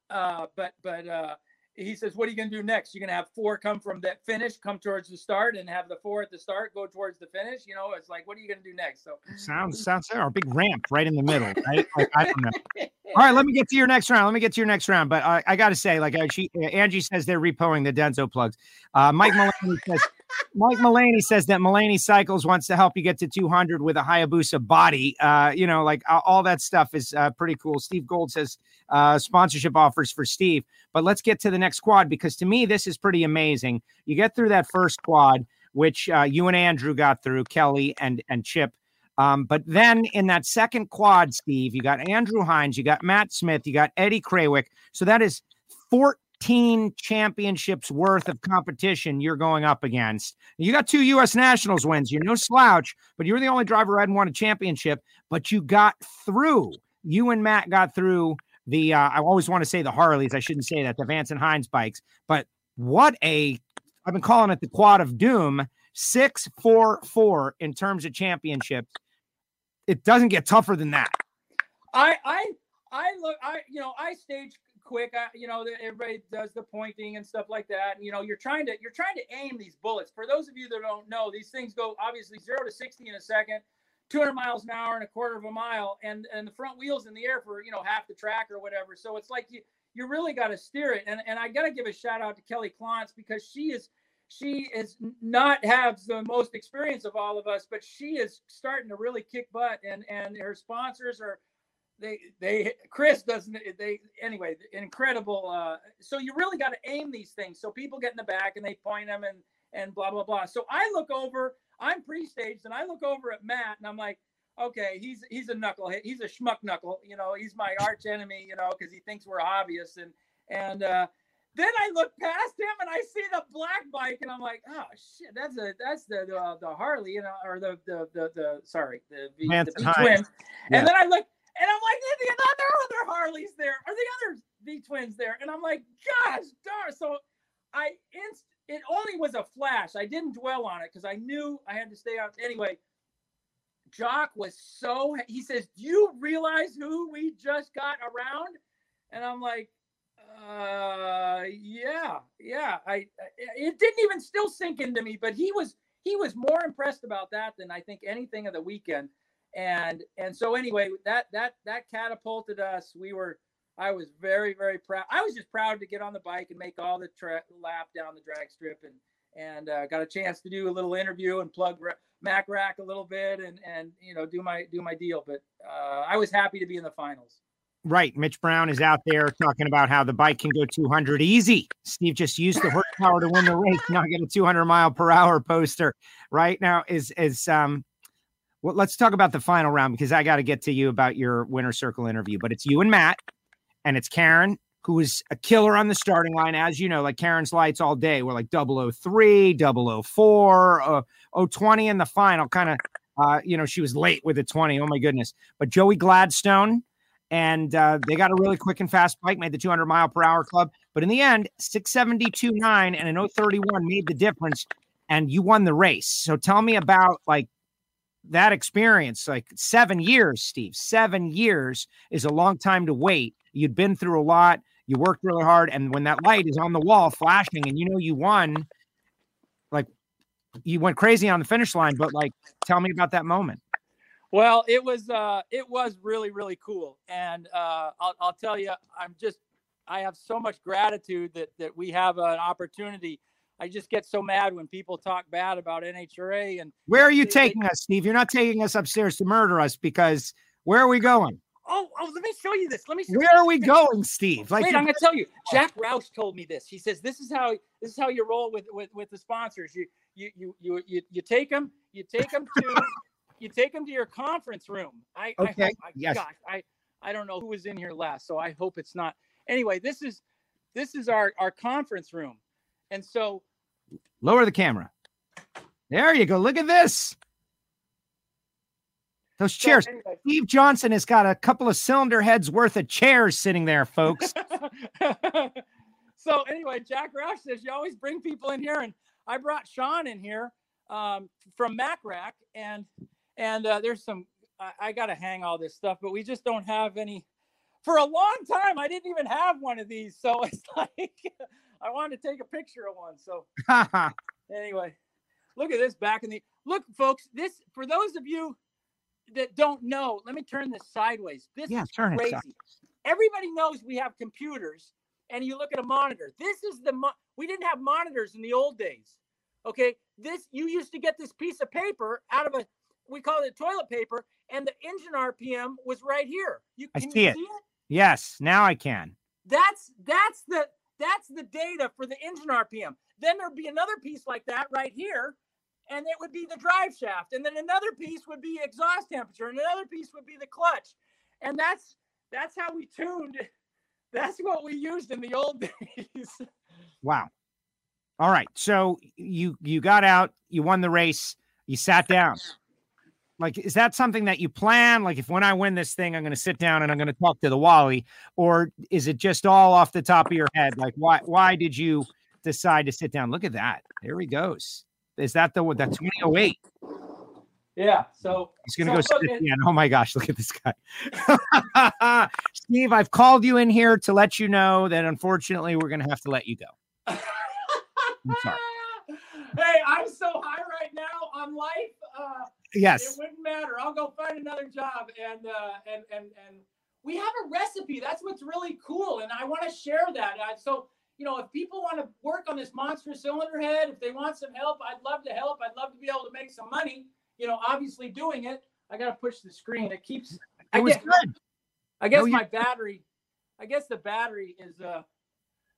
Uh, but, but, uh, he says, "What are you going to do next? You're going to have four come from that finish, come towards the start, and have the four at the start go towards the finish. You know, it's like, what are you going to do next?" So sounds sounds our big ramp right in the middle, right? Like, I don't know. All right, let me get to your next round. Let me get to your next round. But uh, I got to say, like, she, Angie says they're repoing the Denso plugs. Uh, Mike Maloney says Mike Mullaney says that Mullaney Cycles wants to help you get to 200 with a Hayabusa body. Uh, you know, like all that stuff is uh, pretty cool. Steve Gold says uh, sponsorship offers for Steve. But let's get to the next quad because to me, this is pretty amazing. You get through that first quad, which uh, you and Andrew got through, Kelly and, and Chip. Um, but then in that second quad, Steve, you got Andrew Hines, you got Matt Smith, you got Eddie Krawiec. So that is 14 15 championships worth of competition you're going up against. You got two U.S. Nationals wins. You're no slouch, but you're the only driver who hadn't won a championship, but you got through. You and Matt got through the, uh, I always want to say the Harleys. I shouldn't say that, the Vance and Hines bikes. But what a, I've been calling it the quad of doom, six, four, four in terms of championships. It doesn't get tougher than that. I, I, I look, I, you know, I stage quick. I, you know, everybody does the pointing and stuff like that. And, you know, you're trying to you're trying to aim these bullets. For those of you that don't know, these things go obviously zero to sixty in a second, 200 miles an hour and a quarter of a mile, and and the front wheels in the air for you know half the track or whatever. So it's like you you really got to steer it. And and I got to give a shout out to Kelly Clontz because she is she is not has the most experience of all of us, but she is starting to really kick butt, and and her sponsors are they they Chris doesn't they anyway incredible. Uh, so you really got to aim these things so people get in the back and they point them and and blah blah blah. So I look over. I'm pre-staged and I look over at Matt and I'm like, okay, he's he's a knucklehead. He's a schmuck knuckle. You know, he's my arch enemy. You know, because he thinks we're obvious and and. uh then I look past him and I see the black bike and I'm like, oh shit, that's a that's the the, the Harley, you know, or the the the, the sorry, the V, the v twins. Yeah. And then I look and I'm like, the other other Harleys there, are the other V twins there? And I'm like, gosh darn. So I inst it only was a flash. I didn't dwell on it because I knew I had to stay out. Anyway, Jock was so he says, Do you realize who we just got around? And I'm like, uh yeah, yeah. I it didn't even still sink into me, but he was he was more impressed about that than I think anything of the weekend and and so anyway that that that catapulted us we were i was very very proud i was just proud to get on the bike and make all the tra- lap down the drag strip and and uh, got a chance to do a little interview and plug mac rack a little bit and and you know do my do my deal but uh, i was happy to be in the finals Right. Mitch Brown is out there talking about how the bike can go 200 easy. Steve just used the horsepower to win the race, not get a 200 mile per hour poster. Right now is is um well, let's talk about the final round because I got to get to you about your winner circle interview. But it's you and Matt, and it's Karen, who is a killer on the starting line. As you know, like Karen's lights all day. We're like 003, 004, uh, 020 in the final. Kind of, uh, you know, she was late with the 20. Oh my goodness. But Joey Gladstone, and uh, they got a really quick and fast bike, made the 200 mile per hour club. But in the end, 672.9 and an 031 made the difference, and you won the race. So tell me about like that experience, like seven years, Steve, seven years is a long time to wait. You'd been through a lot, you worked really hard, and when that light is on the wall flashing and you know you won, like you went crazy on the finish line. But like, tell me about that moment. Well, it was uh, it was really really cool, and uh, I'll I'll tell you, I'm just I have so much gratitude that that we have an opportunity. I just get so mad when people talk bad about NHRA and where are you they, taking they, us, Steve? You're not taking us upstairs to murder us because where are we going? Oh, oh, let me show you this. Let me. Where are we going, Steve? Like, wait, I'm gonna tell you. Jack Roush told me this. He says this is how this is how you roll with with with the sponsors. You you you you you, you take them. You take them to you take them to your conference room. I okay. I, I, yes. Gosh, I I don't know who was in here last, so I hope it's not. Anyway, this is this is our our conference room, and so lower the camera. There you go. Look at this. Those chairs. So anyway. Steve Johnson has got a couple of cylinder heads worth of chairs sitting there, folks. so anyway, Jack Roush says you always bring people in here, and I brought Sean in here um, from MacRack, and and uh, there's some. I, I got to hang all this stuff, but we just don't have any. For a long time, I didn't even have one of these, so it's like I wanted to take a picture of one. So anyway, look at this back in the look, folks. This for those of you that don't know, let me turn this sideways. This yeah, is turn crazy. It Everybody knows we have computers, and you look at a monitor. This is the mo- we didn't have monitors in the old days. Okay, this you used to get this piece of paper out of a we call it toilet paper, and the engine RPM was right here. You I see, you it. see it. Yes, now I can. That's that's the that's the data for the engine RPM. Then there'd be another piece like that right here, and it would be the drive shaft and then another piece would be exhaust temperature and another piece would be the clutch. And that's that's how we tuned that's what we used in the old days. Wow. All right so you you got out you won the race you sat down like is that something that you plan like if when i win this thing i'm going to sit down and i'm going to talk to the wally or is it just all off the top of your head like why why did you decide to sit down look at that there he goes is that the that 2008? Yeah. So he's gonna so, go sit again. Oh my gosh, look at this guy. Steve, I've called you in here to let you know that unfortunately we're gonna have to let you go. I'm sorry. Hey, I'm so high right now on life. Uh, yes. It wouldn't matter. I'll go find another job and uh, and and and we have a recipe. That's what's really cool, and I want to share that. Uh, so you know, if people want to work on this monster cylinder head, if they want some help, I'd love to help. I'd love to be able to make some money. You know, obviously doing it. I got to push the screen. It keeps. It I was guess, good. I guess no, my battery. I guess the battery is. uh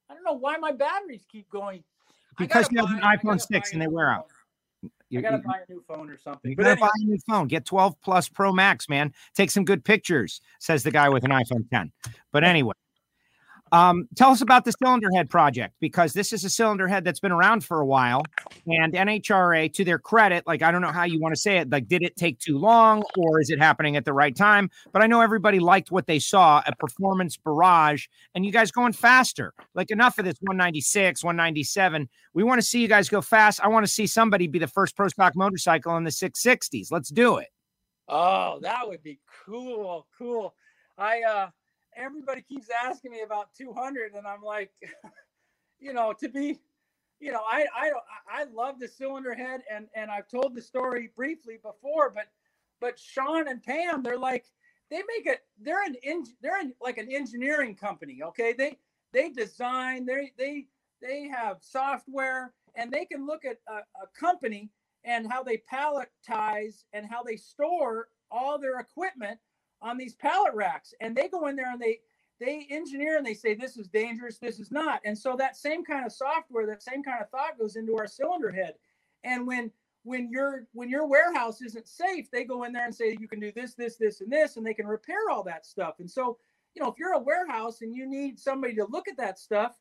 I don't know why my batteries keep going. Because you have an iPhone six and they wear out. You gotta buy a new phone or something. You gotta anyway. buy a new phone. Get 12 Plus Pro Max, man. Take some good pictures, says the guy with an iPhone 10. But anyway, um, tell us about the cylinder head project because this is a cylinder head that's been around for a while. And NHRA, to their credit, like I don't know how you want to say it, like did it take too long or is it happening at the right time? But I know everybody liked what they saw a performance barrage and you guys going faster. Like enough of this 196, 197. We want to see you guys go fast. I want to see somebody be the first pro stock motorcycle in the 660s. Let's do it. Oh, that would be cool. Cool. I uh everybody keeps asking me about 200 and i'm like you know to be you know i i i love the cylinder head and and i've told the story briefly before but but sean and pam they're like they make it they're an in, they're in, like an engineering company okay? They they design they they they have software and they can look at a, a company and how they palletize and how they store all their equipment on these pallet racks and they go in there and they they engineer and they say this is dangerous this is not. And so that same kind of software that same kind of thought goes into our cylinder head. And when when your when your warehouse isn't safe they go in there and say you can do this this this and this and they can repair all that stuff. And so you know if you're a warehouse and you need somebody to look at that stuff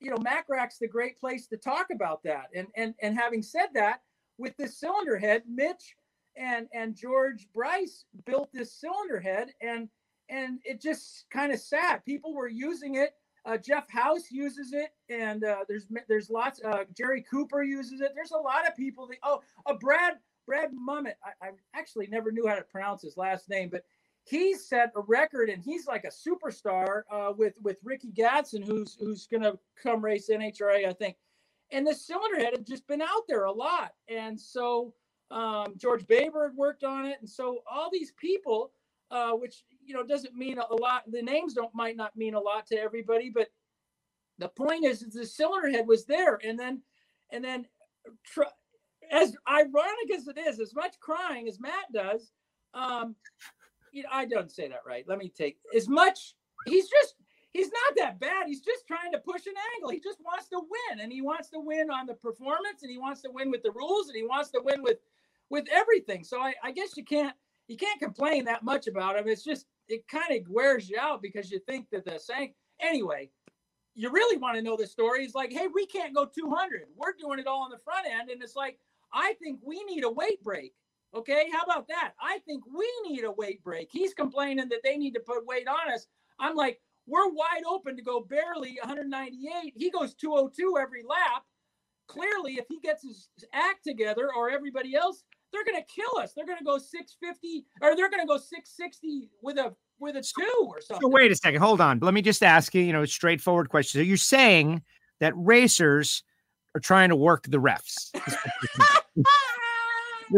you know macrack's the great place to talk about that. And and and having said that with this cylinder head mitch and and George Bryce built this cylinder head and and it just kind of sat. People were using it. Uh, Jeff House uses it, and uh, there's there's lots. Uh, Jerry Cooper uses it. There's a lot of people. That, oh, uh, Brad Brad Mummet. I, I actually never knew how to pronounce his last name, but he set a record, and he's like a superstar uh, with with Rickey Gadson, who's who's to come race NHRA, I think. And the cylinder head had just been out there a lot, and so um, George Baber had worked on it, and so all these people, uh, which you know doesn't mean a lot. The names don't might not mean a lot to everybody, but the point is, is the cylinder head was there, and then and then tr- as ironic as it is, as much crying as Matt does, um, you know, I don't say that right. Let me take as much. He's just he's not that bad. He's just trying to push an angle. He just wants to win, and he wants to win on the performance, and he wants to win with the rules, and he wants to win with with everything. So I, I guess you can't you can't complain that much about him. It's just it kind of wears you out because you think that the saying anyway. You really want to know the story. It's like, hey, we can't go 200. We're doing it all on the front end, and it's like, I think we need a weight break. Okay, how about that? I think we need a weight break. He's complaining that they need to put weight on us. I'm like, we're wide open to go barely 198. He goes 202 every lap. Clearly, if he gets his act together or everybody else, they're going to kill us. They're going to go 650 or they're going to go 660 with a with a two or something. So wait a second, hold on. Let me just ask you, you know, a straightforward question. So you're saying that racers are trying to work the refs?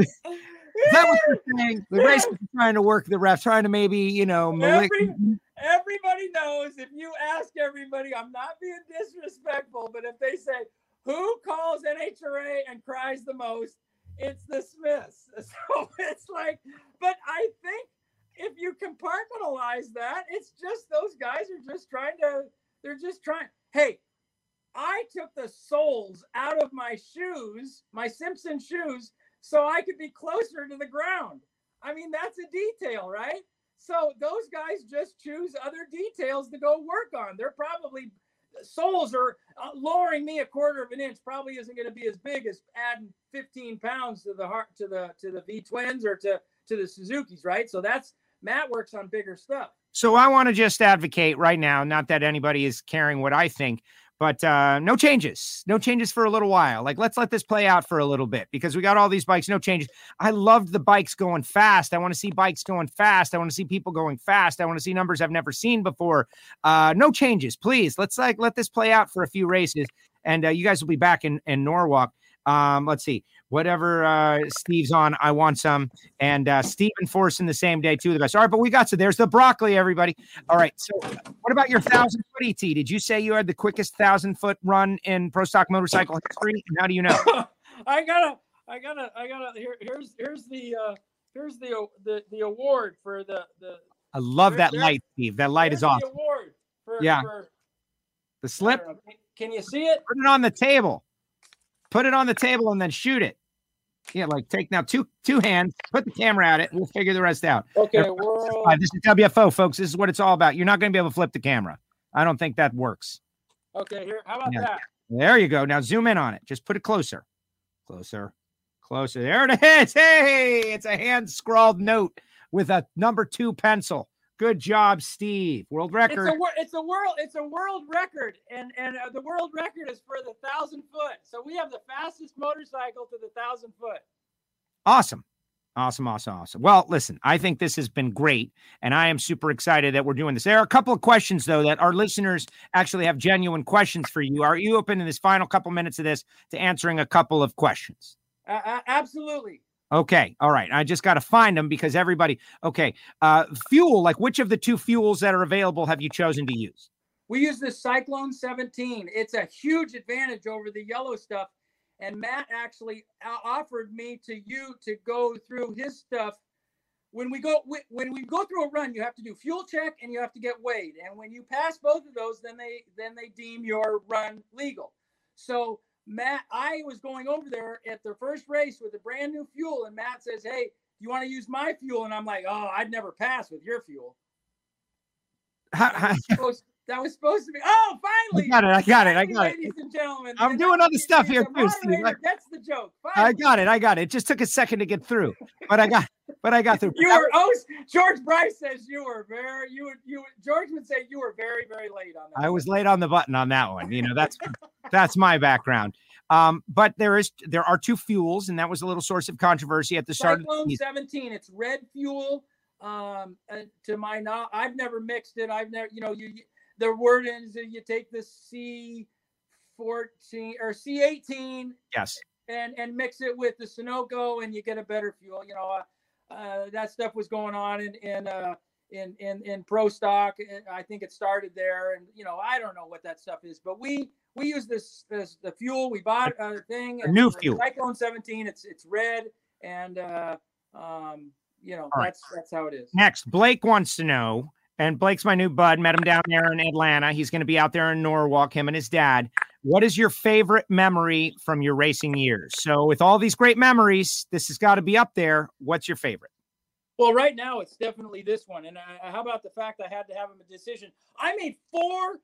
Is that what you're saying? The racers are trying to work the refs, trying to maybe, you know, malic- Every, everybody knows if you ask everybody, I'm not being disrespectful, but if they say who calls NHRA and cries the most, it's the Smiths. So it's like, but I think if you compartmentalize that, it's just those guys are just trying to, they're just trying. Hey, I took the soles out of my shoes, my Simpson shoes, so I could be closer to the ground. I mean, that's a detail, right? So those guys just choose other details to go work on. They're probably soles are uh, lowering me a quarter of an inch. Probably isn't going to be as big as adding 15 pounds to the heart to the to the V twins or to to the Suzuki's, right? So that's Matt works on bigger stuff. So I want to just advocate right now, not that anybody is caring what I think, but uh, no changes, no changes for a little while. Like let's let this play out for a little bit because we got all these bikes, no changes. I loved the bikes going fast. I want to see bikes going fast. I want to see people going fast. I want to see numbers I've never seen before. Uh, no changes, please. Let's like let this play out for a few races, and uh, you guys will be back in in Norwalk. Um, let's see, whatever uh, Steve's on, I want some. And uh, Stephen Forson the same day, too, the best. All right, but we got so there's the broccoli, everybody. All right, so what about your thousand foot ET? Did you say you had the quickest thousand foot run in pro stock motorcycle history? And how do you know? I gotta, I gotta, I gotta. Here, here's here's the uh, here's the the the award for the the. I love that light, Steve. That light is awesome. The award for, Yeah. for- The slip. Can you see it? put it on the table. Put it on the table and then shoot it. Yeah, like take now two two hands, put the camera at it, we'll figure the rest out. Okay, this is WFO, folks. This is what it's all about. You're not going to be able to flip the camera. I don't think that works. Okay, here. How about Yeah. that? There you go. Now zoom in on it. Just put it closer. Closer. Closer. There it is. Hey, it's a hand scrawled note with a number two pencil. Good job, Steve. World It's record. a it's a world it's a world record, and and uh, the world record is for the thousand foot. So we have the fastest motorcycle to the thousand foot. Awesome. Awesome, awesome, awesome. Well, listen, I think this has been great, and I am super excited that we're doing this. There are a couple of questions, though, that our listeners actually have genuine questions for you. Are you open in this final couple minutes of this to answering a couple of questions? Uh, absolutely. Okay. All right. I just got to find them because everybody. Okay. Uh, fuel. Like, which of the two fuels that are available have you chosen to use? We use the Cyclone 17. It's a huge advantage over the yellow stuff. And Matt actually offered me to you to go through his stuff. When we go when we go through a run, you have to do fuel check and you have to get weighed. And when you pass both of those, then they then they deem your run legal. So Matt, I was going over there at the first race with a brand new fuel, and Matt says, "Hey, you want to use my fuel?" And I'm like, "Oh, I'd never pass with your fuel." That was supposed, that was supposed to be. Oh, I finally! got it. I got it. I Finally, got it. Ladies and gentlemen, I'm the doing other 19th stuff here too, Steve. I- Gets the joke. I got it. I got it. It just took a second to get through, but I got, but I got through. You were oh George Bryce says you were very you would you George would say you were very very late on that. I was late on the button on that one. You know, that's that's my background. Um, but there is there are two fuels, and that was a little source of controversy at the start. Cyclone of the 17. It's red fuel. Um, uh, to my knowledge, I've never mixed it. I've never, you know, you, the word is that you take the C 14 or C 18. Yes. And and mix it with the Sunoco, and you get a better fuel. You know, uh, that stuff was going on in in uh, in in in pro stock. I think it started there, and you know, I don't know what that stuff is, but we we use this, this the fuel. We bought a thing, a new fuel, Cyclone 17. It's it's red, and uh, um, you know, All that's right. that's how it is. Next, Blake wants to know, and Blake's my new bud. Met him down there in Atlanta. He's going to be out there in Norwalk. Him and his dad. What is your favorite memory from your racing years? So, with all these great memories, this has got to be up there. What's your favorite? Well, right now it's definitely this one. And I, how about the fact I had to have a decision? I made four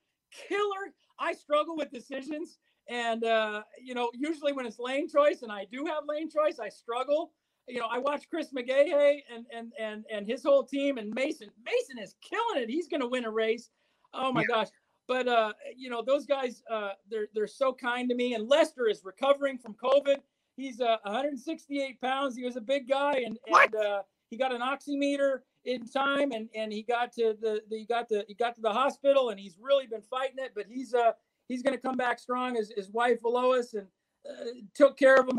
killer I struggle with decisions. And, uh, you know, usually when it's lane choice and I do have lane choice, I struggle. You know, I watch Chris McGaha and, and, and, and his whole team and Mason. Mason is killing it. He's going to win a race. Oh my yeah. gosh. But, uh, you know, those guys, uh, they're, they're so kind to me. And Lester is recovering from COVID. He's uh, 168 pounds. He was a big guy. And, and uh, he got an oximeter in time and and he got to the, the he got to he got to the hospital and he's really been fighting it but he's uh he's going to come back strong his, his wife Lois and uh, took care of him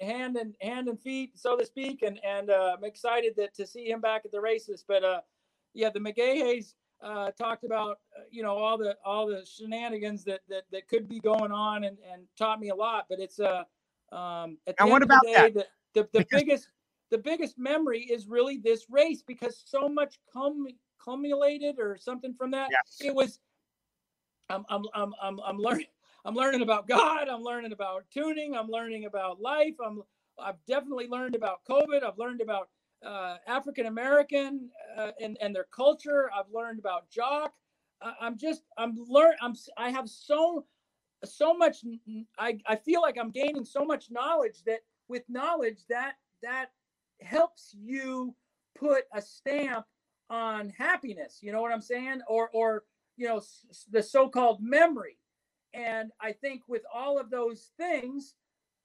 hand and hand and feet so to speak and and uh, I'm excited that to see him back at the races but uh yeah the McGahas uh, talked about uh, you know all the all the shenanigans that that, that could be going on and, and taught me a lot but it's uh um at the what about day, that the, the, the biggest the biggest memory is really this race because so much cum cumulated or something from that. Yes. It was I'm I'm I'm I'm, I'm learning I'm learning about God, I'm learning about tuning, I'm learning about life. I'm I've definitely learned about COVID. I've learned about uh, African American uh, and and their culture. I've learned about Jock. I'm just I'm learn I'm I have so so much I I feel like I'm gaining so much knowledge that with knowledge that that helps you put a stamp on happiness you know what i'm saying or or you know the so-called memory and i think with all of those things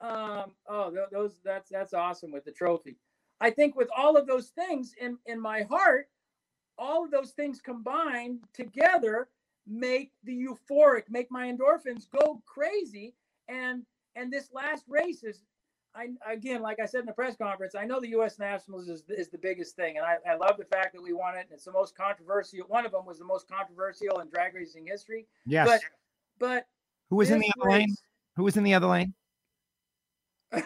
um oh those that's that's awesome with the trophy i think with all of those things in in my heart all of those things combined together make the euphoric make my endorphins go crazy and and this last race is I again, like I said in the press conference, I know the U.S. Nationals is, is the biggest thing, and I, I love the fact that we won it. And it's the most controversial. One of them was the most controversial in drag racing history. Yes. But but who was in the other race, lane? Who was in the other lane? Matt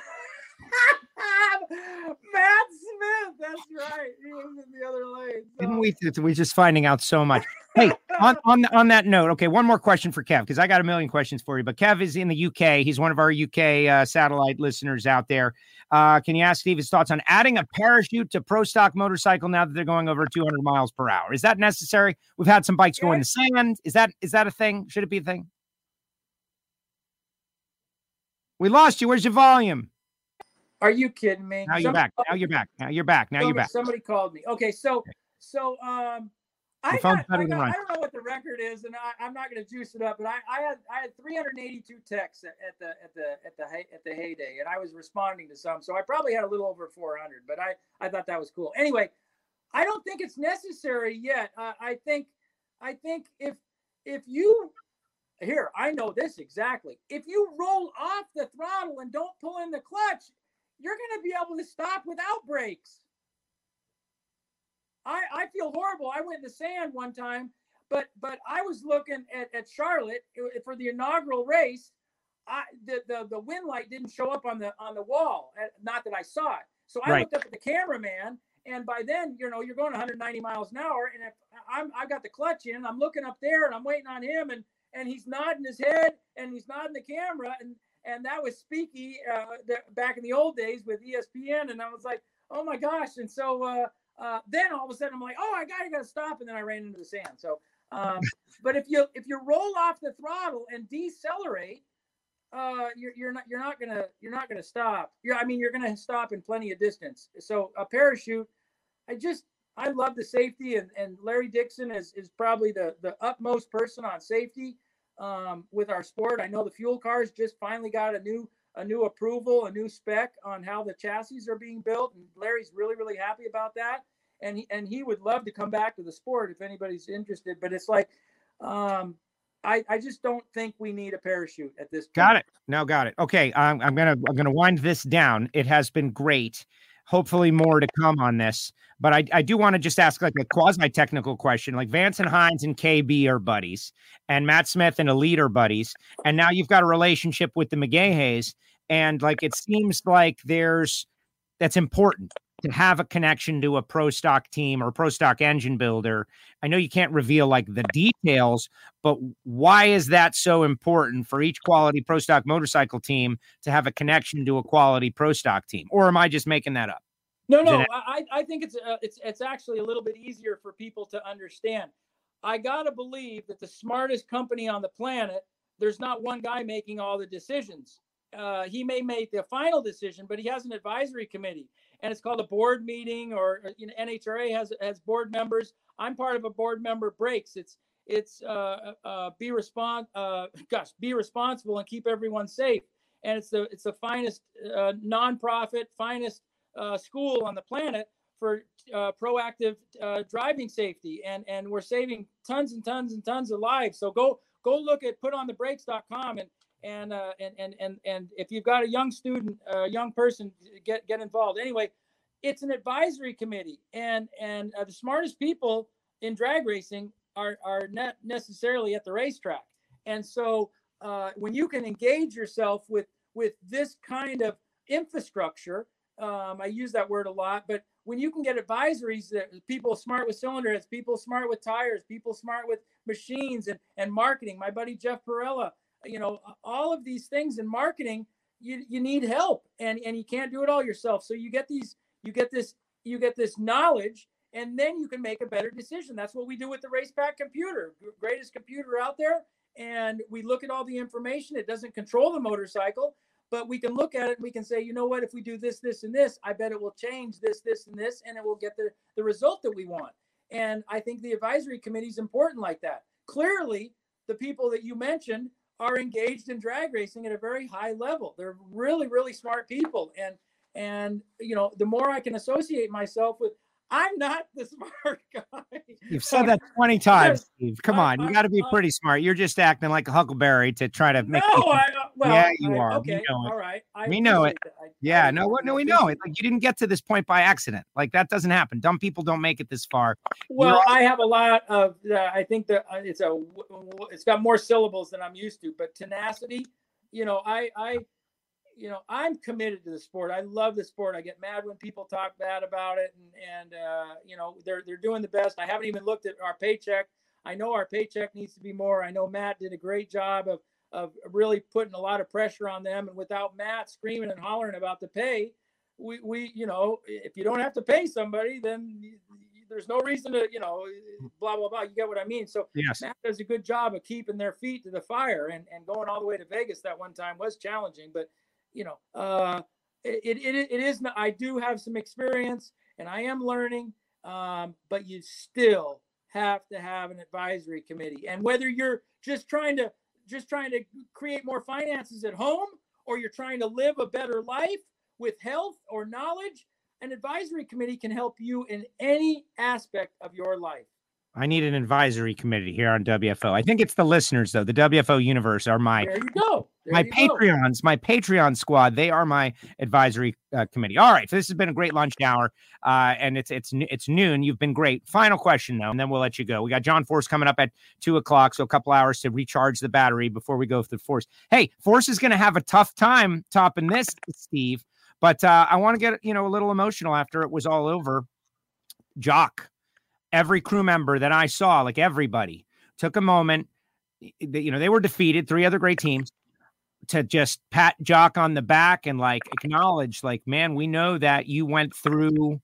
That's right. He was in the other lane. So. Didn't we? We're just finding out so much. Hey, on on on that note, okay, one more question for Kev because I got a million questions for you. But Kev is in the UK. He's one of our UK uh, satellite listeners out there. Uh, can you ask Steve his thoughts on adding a parachute to pro stock motorcycle now that they're going over 200 miles per hour? Is that necessary? We've had some bikes go in the sand. Is that is that a thing? Should it be a thing? We lost you. Where's your volume? Are you kidding me? Now you're back. Now you're back. Now you're back. Now somebody, you're back. Somebody called me. Okay, so so um I, got, I, got, I, don't know what the record is, and I, am not going to juice it up. But I, I, had I had 382 texts at, at, the at the at the at the heyday, and I was responding to some, so I probably had a little over 400. But I I thought that was cool. Anyway, I don't think it's necessary yet. Uh, I think I think if if you here I know this exactly. If you roll off the throttle and don't pull in the clutch, you're going to be able to stop without brakes. I, I feel horrible. I went in the sand one time, but but I was looking at, at Charlotte for the inaugural race. I the, the the wind light didn't show up on the on the wall. Uh, not that I saw it. So I right. looked up at the cameraman, and by then, you know, you're going 190 miles an hour, and if I'm I've got the clutch in, I'm looking up there, and I'm waiting on him, and and he's nodding his head, and he's nodding the camera, and and that was Speaky uh, the, back in the old days with ESPN, and I was like, oh my gosh! And so uh, uh, then all of a sudden I'm like, oh, I got to gotta stop, and then I ran into the sand. So, um, but if you if you roll off the throttle and decelerate, uh, you're, you're not you're not gonna you're not gonna stop. You're I mean you're gonna stop in plenty of distance. So a parachute, I just I love the safety, and, and Larry Dixon is is probably the the utmost person on safety. Um, with our sport. I know the fuel cars just finally got a new a new approval, a new spec on how the chassis are being built, and Larry's really really happy about that. And he and he would love to come back to the sport if anybody's interested. But it's like, um, I I just don't think we need a parachute at this. point. Got it. No, got it. Okay, I'm I'm gonna I'm gonna wind this down. It has been great. Hopefully, more to come on this. But I, I do want to just ask like a quasi technical question. Like Vance and Hines and KB are buddies, and Matt Smith and Elite are buddies, and now you've got a relationship with the McGahas, and like it seems like there's that's important to have a connection to a pro stock team or pro stock engine builder. I know you can't reveal like the details, but why is that so important for each quality pro stock motorcycle team to have a connection to a quality pro stock team? Or am I just making that up? No, no, I, I think it's uh, it's it's actually a little bit easier for people to understand. I gotta believe that the smartest company on the planet, there's not one guy making all the decisions. Uh, he may make the final decision, but he has an advisory committee, and it's called a board meeting. Or you know, NHRA has has board members. I'm part of a board member breaks. It's it's uh, uh, be respond uh, gosh be responsible and keep everyone safe. And it's the it's the finest uh, nonprofit, finest uh, school on the planet for uh, proactive uh, driving safety, and and we're saving tons and tons and tons of lives. So go go look at putonthebrakes.com and and uh, and and and and if you've got a young student, a young person, get get involved. Anyway, it's an advisory committee, and and uh, the smartest people in drag racing are are not necessarily at the racetrack, and so uh, when you can engage yourself with with this kind of infrastructure um, I use that word a lot, but when you can get advisories that people smart with cylinder heads, people smart with tires, people smart with machines and, and marketing, my buddy Jeff Perella, you know, all of these things in marketing, you, you need help and, and you can't do it all yourself. So you get these, you get this, you get this knowledge and then you can make a better decision. That's what we do with the Racepak computer, greatest computer out there. And we look at all the information. It doesn't control the motorcycle, but we can look at it and we can say, you know what, if we do this, this, and this, I bet it will change this, this, and this, and it will get the, the result that we want. And I think the advisory committee is important like that. Clearly, the people that you mentioned are engaged in drag racing at a very high level. They're really, really smart people. And and you know, the more I can associate myself with I'm not the smart guy. You've said that 20 times, Steve. Come on. You got to be pretty smart. You're just acting like a huckleberry to try to make No, I, well, Yeah, you I- are. We Okay, know it. all right. I We know it. I- Yeah, no, what no, we know it. Like you didn't get to this point by accident. Like that doesn't happen. Dumb people don't make it this far. Well, I have a lot of. Uh, I think that uh, it's a. It's got more syllables than I'm used to, but tenacity. You know, I, I, you know, I'm committed to the sport. I love the sport. I get mad when people talk bad about it, and and uh, you know, they're they're doing the best. I haven't even looked at our paycheck. I know our paycheck needs to be more. I know Matt did a great job of of really putting a lot of pressure on them, and without Matt screaming and hollering about the pay, we we you know, if you don't have to pay somebody, then there's no reason to you know, blah blah blah. You get what I mean? So Yes. Matt does a good job of keeping their feet to the fire and, and going all the way to Vegas that one time was challenging, but you know, uh, it, it, it is, not, I do have some experience and I am learning, um, but you still have to have an advisory committee. And whether you're just trying to, just trying to create more finances at home, or you're trying to live a better life with health or knowledge, an advisory committee can help you in any aspect of your life. I need an advisory committee here on WFO. I think it's the listeners though. The WFO universe are my There you go. There my you go. Patreons, my Patreon squad. They are my advisory uh, committee. All right, so this has been a great lunch hour, uh, and it's it's it's noon. You've been great. Final question though, and then we'll let you go. We got John Force coming up at two o'clock, so a couple hours to recharge the battery before we go the Force. Hey, Force is going to have a tough time topping this, Steve. But uh, I want to get you know a little emotional after it was all over. Jock, every crew member that I saw, like everybody, took a moment. You know they were defeated, three other great teams to just pat Jock on the back and like acknowledge, like, man, we know that you went through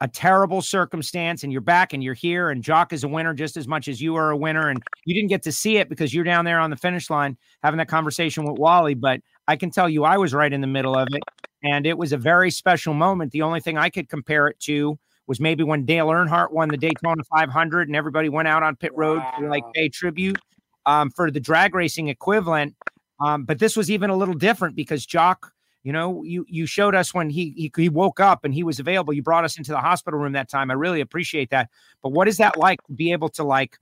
a terrible circumstance and you're back and you're here. And Jock is a winner just as much as you are a winner. And you didn't get to see it because you're down there on the finish line having that conversation with Wally. But I can tell you, I was right in the middle of it. And it was a very special moment. The only thing I could compare it to was maybe when Dale Earnhardt won the Daytona 500 and everybody went out on pit road to like pay tribute. um, for the drag racing equivalent. Um, but this was even a little different because Jock, you know, you you showed us when he, he he woke up and he was available. You brought us into the hospital room that time. I really appreciate that. But what is that like to be able to like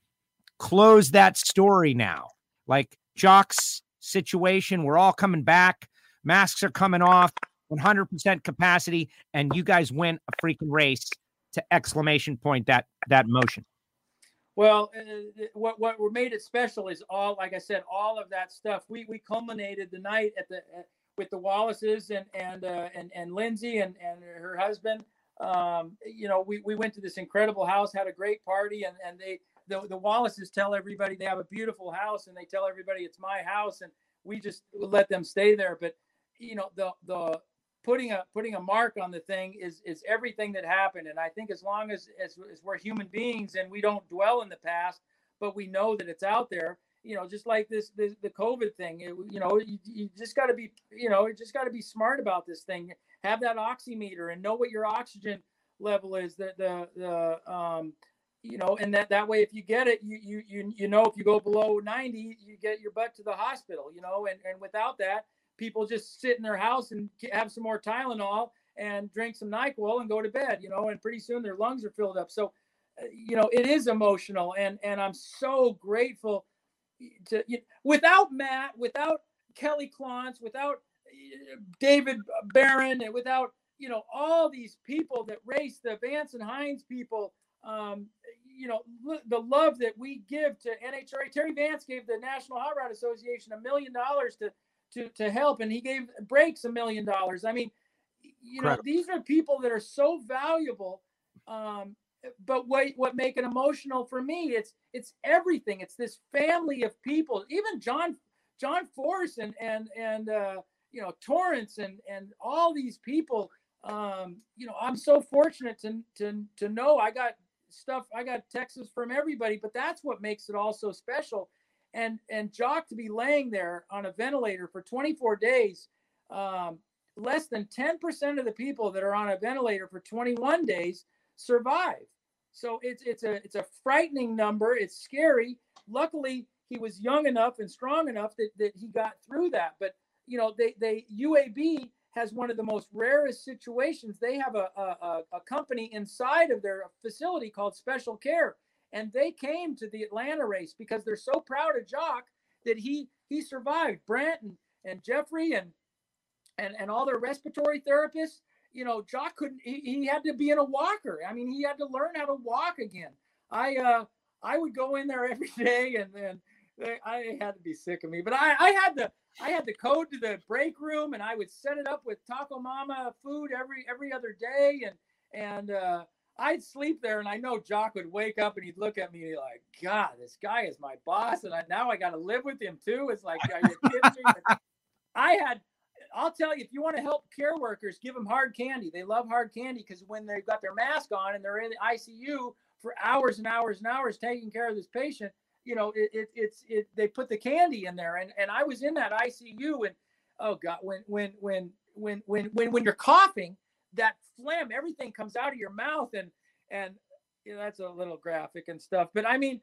close that story now? Like Jock's situation, we're all coming back. Masks are coming off, 100% capacity, and you guys win a freaking race to exclamation point that that motion. Well, uh, what what made it special is all, like I said, all of that stuff. We we culminated the night at the at, with the Wallaces and and uh, and and Lindsay and and her husband. Um, you know, we we went to this incredible house, had a great party, and and they the the Wallaces tell everybody they have a beautiful house, and they tell everybody it's my house, and we just let them stay there. But you know, the the putting a putting a mark on the thing is is everything that happened. And i think as long as, as as we're human beings and we don't dwell in the past but we know that it's out there you know just like this, this the covid thing it, you know you, you just got to be you know you just got to be smart about this thing. Have that oximeter and know what your oxygen level is the the the um you know and that that way if you get it you you you, you know if you go below 90 you get your butt to the hospital you know and and without that people just sit in their house and have some more Tylenol and drink some NyQuil and go to bed, you know, and pretty soon their lungs are filled up. So, uh, you know, it is emotional. And, and I'm so grateful to, you, without Matt, without Kelly Clontz, without uh, David Barron, and without, you know, all these people that race the Vance and Hines people, um, you know, the love that we give to NHRA. Terry Vance gave the National Hot Rod Association a million dollars to to to help, and he gave breaks a million dollars. I mean, you know, these are people that are so valuable. Um, but what what make it emotional for me? It's it's everything. It's this family of people. Even John John Force and and and uh, you know Torrence and and all these people. Um, you know, I'm so fortunate to to to know I got stuff. I got texts from everybody, but that's what makes it all so special and and Jock to be laying there on a ventilator for 24 days. Um, less than 10% of the people that are on a ventilator for 21 days survive. So it's it's a it's a frightening number. It's scary. Luckily, he was young enough and strong enough that, that he got through that. But you know, they they UAB has one of the most rarest situations. They have a, a, a company inside of their facility called Special Care and they came to the Atlanta race because they're so proud of Jock that he he survived. Brent and, and Jeffrey and and and all their respiratory therapists. You know, Jock couldn't. He, he had to be in a walker. I mean, he had to learn how to walk again. I uh I would go in there every day, and then I had to be sick of me. But I I had the I had the code to the break room, and I would set it up with Taco Mama food every every other day, and and uh, I'd sleep there, and I know Jock would wake up and he'd look at me like, God, this guy is my boss, and I, now I got to live with him too. It's like, are you kidding me? I had, I'll tell you, if you want to help care workers, give them hard candy. They love hard candy because when they've got their mask on and they're in the ICU for hours and hours and hours taking care of this patient, you know, it, it it's it. They put the candy in there, and and I was in that ICU, and oh God, when when when when when when when you're coughing that phlegm, everything comes out of your mouth, and and you know, that's a little graphic and stuff. But I mean,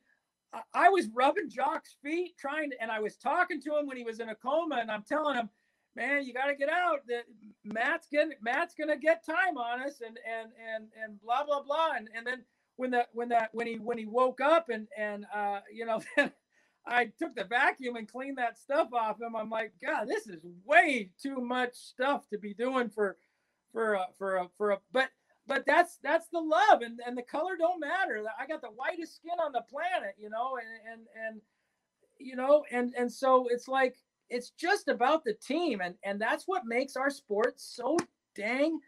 I, I was rubbing Jock's feet, trying to, and I was talking to him when he was in a coma, and I'm telling him, man, you got to get out. That Matt's getting Matt's gonna get time on us, and and and and blah blah blah, and and then when that when that when he when he woke up and and uh you know I took the vacuum and cleaned that stuff off him. I'm like, God, this is way too much stuff to be doing for for a for a for a but but that's that's the love and and the color don't matter i got the whitest skin on the planet you know and and and you know and and so it's like it's just about the team and and that's what makes our sport so dang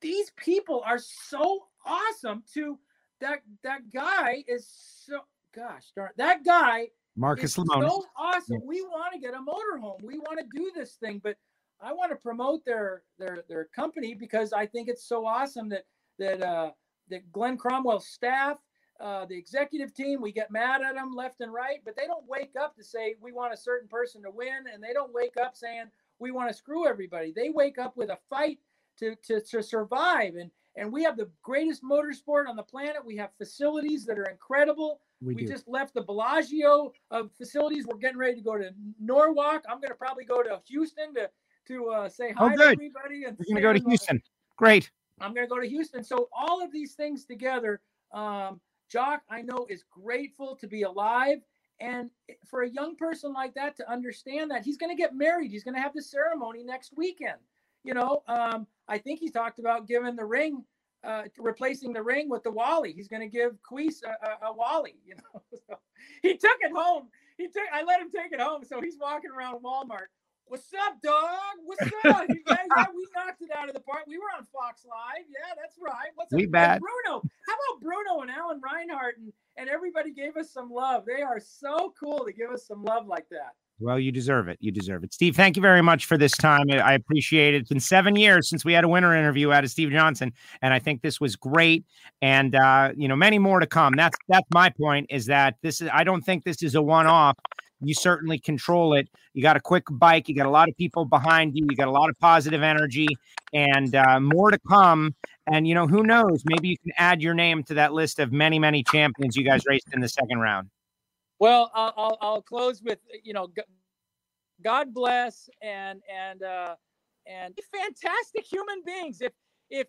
these people are so awesome to that that guy is so gosh darn that guy Marcus Lemonis. so awesome. We want to get a motorhome. We want to do this thing, but I want to promote their their their company because I think it's so awesome that that uh, that Glen Cromwell's staff, uh, the executive team, we get mad at them left and right, but they don't wake up to say we want a certain person to win, and they don't wake up saying we want to screw everybody. They wake up with a fight to to, to survive, and and we have the greatest motorsport on the planet. We have facilities that are incredible. We, we just left the Bellagio uh, facilities. We're getting ready to go to Norwalk. I'm going to probably go to Houston to to uh, say oh, hi to everybody. And We're going to go to Houston. Great. I'm going to go to Houston. So all of these things together, um, Jock, I know is grateful to be alive. And for a young person like that to understand that he's going to get married, he's going to have the ceremony next weekend. You know, um, I think he talked about giving the ring, uh, replacing the ring with the Wally. He's going to give Queese a, a, a, Wally. You know, so he took it home. He took. I let him take it home, so he's walking around Walmart What's up, dog? What's up? yeah, yeah, we knocked it out of the park. We were on Fox Live. Yeah, that's right. What's we up? bad. Bruno. How about Bruno and Alan Reinhart and, and everybody gave us some love. They are so cool to give us some love like that. Well, you deserve it. You deserve it. Steve, thank you very much for this time. I appreciate it. It's been seven years since we had a winter interview out of Steve Johnson, and I think this was great. And uh, you know, many more to come. That's that's my point. Is that this is I don't think this is a one-off you certainly control it. You got a quick bike. You got a lot of people behind you. You got a lot of positive energy, and uh, more to come. And you know, who knows? Maybe you can add your name to that list of many, many champions you guys raced in the second round. Well, I'll, I'll, close with you know, God bless and and uh, and fantastic human beings. If if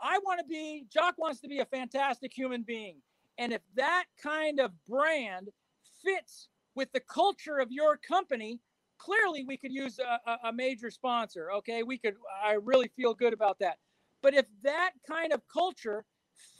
I want to be, Jock wants to be a fantastic human being, and if that kind of brand fits with the culture of your company, clearly we could use a, a, major sponsor. Okay, we could. I really feel good about that. But if that kind of culture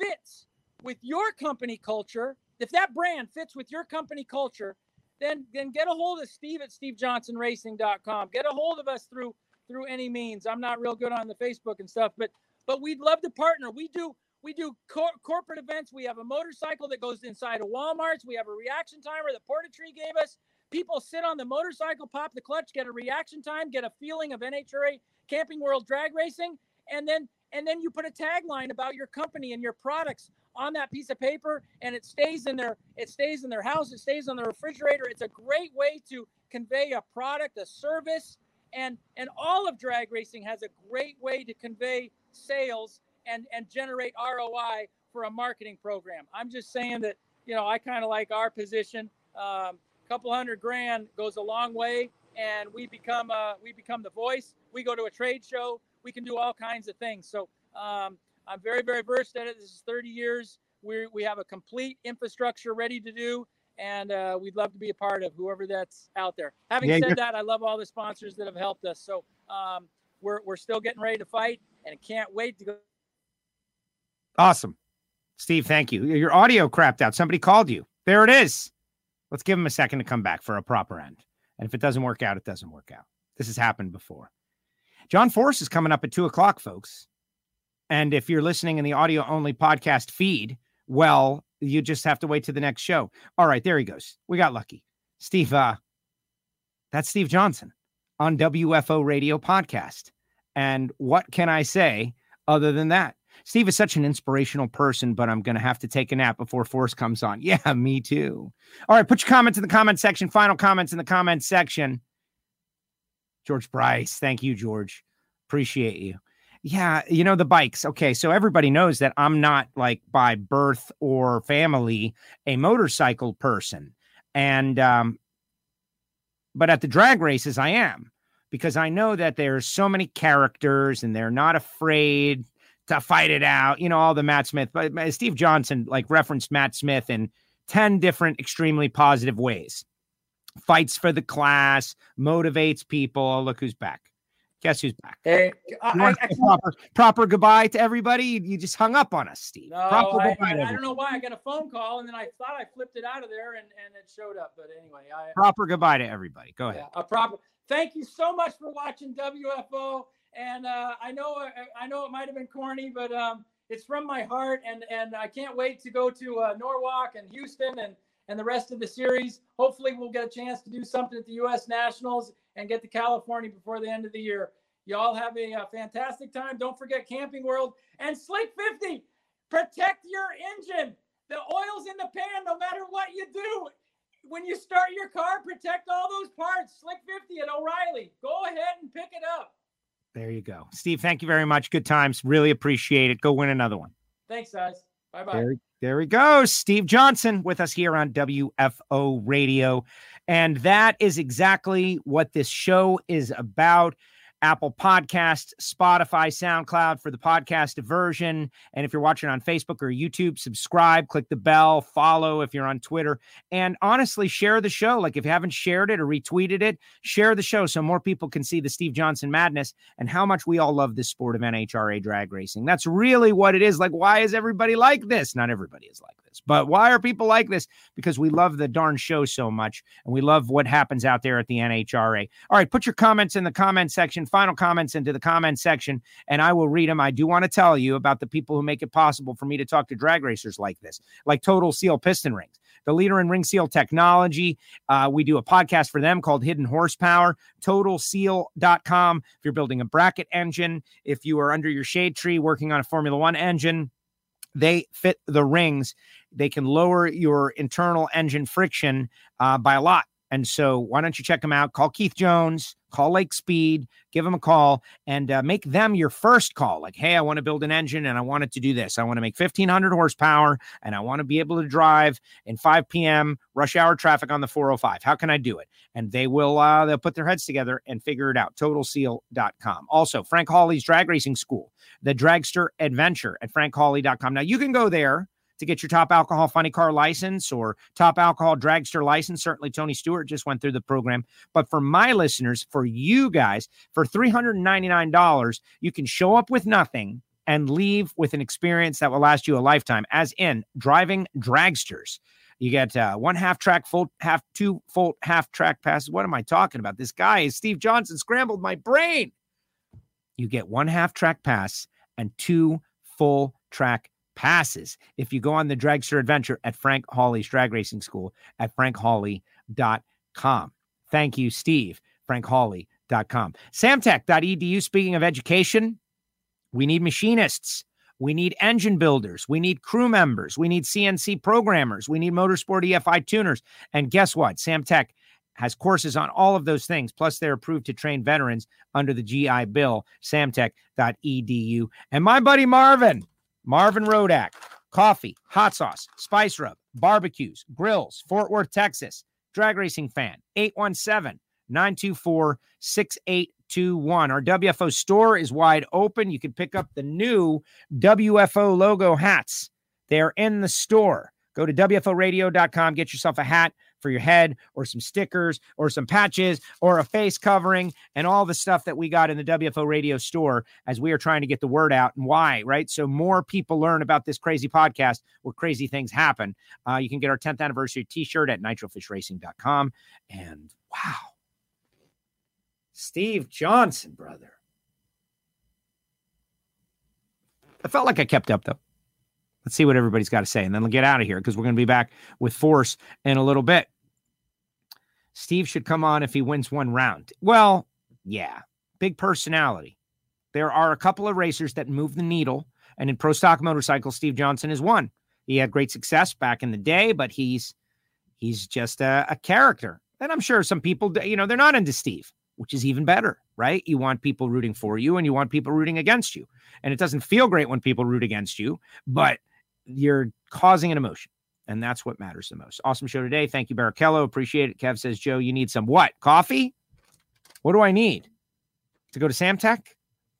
fits with your company culture, if that brand fits with your company culture, then then get a hold of Steve at stevejohnsonracing.com. Get a hold of us through through any means. I'm not real good on the Facebook and stuff, but but we'd love to partner. We do we do cor- corporate events. We have a motorcycle that goes inside of Walmart's. We have a reaction timer that Portatree gave us. People sit on the motorcycle, pop the clutch, get a reaction time, get a feeling of NHRA Camping World drag racing, and then and then you put a tagline about your company and your products on that piece of paper, and it stays in their it stays in their house. It stays on the refrigerator. It's a great way to convey a product, a service, and and all of drag racing has a great way to convey sales and and generate ROI for a marketing program. I'm just saying that you know I kind of like our position. A um, couple hundred grand goes a long way, and we become uh, we become the voice. We go to a trade show. We can do all kinds of things. So um, I'm very very versed at it. This is 30 years. We we have a complete infrastructure ready to do. And uh, we'd love to be a part of whoever that's out there. Having yeah, said that, I love all the sponsors that have helped us. So um, we're, we're still getting ready to fight and can't wait to go Awesome. Steve, thank you. Your audio crapped out. Somebody called you. There it is. Let's give him a second to come back for a proper end. And if it doesn't work out, it doesn't work out. This has happened before. John Force is coming up at two o'clock, folks. And if you're listening in the audio only podcast feed, well, you just have to wait to the next show. All right, there he goes. We got lucky. Steve, uh, that's Steve Johnson on WFO Radio Podcast. And what can I say other than that? Steve is such an inspirational person, but I'm going to have to take a nap before Force comes on. Yeah, me too. All right, put your comments in the comment section. Final comments in the comment section. George Bryce, thank you, George. Appreciate you. Yeah, you know the bikes. Okay, so everybody knows that I'm not like by birth or family a motorcycle person, and um, but at the drag races I am because I know that there's so many characters and they're not afraid to fight it out. You know, all the Matt Smith, but Steve Johnson like referenced Matt Smith in 10 different extremely positive ways. Fights for the class, motivates people. Oh, look who's back. Guess who's back? Hey, I, I, proper, proper goodbye to everybody. You just hung up on us, Steve. No, I, I, don't know why I got a phone call and then I thought I flipped it out of there and, and it showed up. But anyway, I proper goodbye to everybody. Go ahead. Yeah, a proper. Thank you so much for watching WFO and uh, I know uh, I know it might have been corny, but um, it's from my heart, and and I can't wait to go to uh, Norwalk and Houston and and the rest of the series. Hopefully, we'll get a chance to do something at the U.S. Nationals and get to California before the end of the year. Y'all have a, a uh, fantastic time. Don't forget Camping World and Slick 50. Protect your engine. The oil's in the pan no matter what you do. When you start your car, protect all those parts. Slick 50 at O'Reilly. Go ahead and pick it up. There you go. Steve, thank you very much. Good times. Really appreciate it. Go win another one. Thanks, guys. Bye bye. There, there we go. Steve Johnson with us here on WFO Radio. And that is exactly what this show is about. Apple Podcast, Spotify, SoundCloud for the podcast version. And if you're watching on Facebook or YouTube, subscribe, click the bell, follow if you're on Twitter, and honestly, share the show. Like if you haven't shared it or retweeted it, share the show so more people can see the Steve Johnson madness and how much we all love this sport of NHRA drag racing. That's really what it is. Like, why is everybody like this? Not everybody is like this, but why are people like this? Because we love the darn show so much and we love what happens out there at the NHRA. All right, put your comments in the comment section final comments into the comment section and I will read them. I do want to tell you about the people who make it possible for me to talk to drag racers like this, like Total Seal Piston Rings, the leader in ring seal technology. Uh, we do a podcast for them called Hidden Horsepower, totalseal.com. If you're building a bracket engine, if you are under your shade tree working on a Formula One engine, they fit the rings. They can lower your internal engine friction uh, by a lot. And so, why don't you check them out? Call Keith Jones, call Lake Speed, give them a call, and uh, make them your first call. Like, hey, I want to build an engine and I want it to do this. I want to make 1500 horsepower and I want to be able to drive in 5 p.m. rush hour traffic on the 405. How can I do it? And they will, uh, they'll put their heads together and figure it out. TotalSeal.com. Also, Frank Hawley's Drag Racing School, the Dragster Adventure at FrankHawley.com. Now, you can go there to get your top alcohol funny car license or top alcohol dragster license. Certainly, Tony Stewart just went through the program. But for my listeners, for you guys, for $399, you can show up with nothing and leave with an experience that will last you a lifetime, as in driving dragsters. You get uh, one half track, full half, two full half track passes. What am I talking about? This guy is Steve Johnson, scrambled my brain. You get one half track pass and two full track passes if you go on the dragster adventure at Frank Hawley's drag racing school at frankhawley.com. Thank you, Steve. frankhawley.com. Samtech.edu. Speaking of education, we need machinists. We need engine builders. We need crew members. We need CNC programmers. We need motorsport EFI tuners. And guess what? Samtech has courses on all of those things. Plus, they're approved to train veterans under the GI Bill, samtech.edu. And my buddy Marvin, Marvin Rodak, coffee, hot sauce, spice rub, barbecues, grills, Fort Worth, Texas, drag racing fan, 817 924 6821. Our WFO store is wide open. You can pick up the new WFO logo hats. They're in the store. Go to WFOradio.com, get yourself a hat for your head or some stickers or some patches or a face covering and all the stuff that we got in the WFO radio store as we are trying to get the word out and why, right? So more people learn about this crazy podcast where crazy things happen. Uh, you can get our 10th anniversary t shirt at nitrofishracing.com. And wow, Steve Johnson, brother. I felt like I kept up though. Let's see what everybody's got to say, and then we'll get out of here because we're going to be back with Force in a little bit. Steve should come on if he wins one round. Well, yeah, big personality. There are a couple of racers that move the needle, and in pro stock motorcycles, Steve Johnson is one. He had great success back in the day, but he's he's just a, a character. And I'm sure some people, you know, they're not into Steve, which is even better, right? You want people rooting for you, and you want people rooting against you. And it doesn't feel great when people root against you, but you're causing an emotion. And that's what matters the most. Awesome show today. Thank you, Barrichello. Appreciate it. Kev says, Joe, you need some what? Coffee? What do I need? To go to Samtech?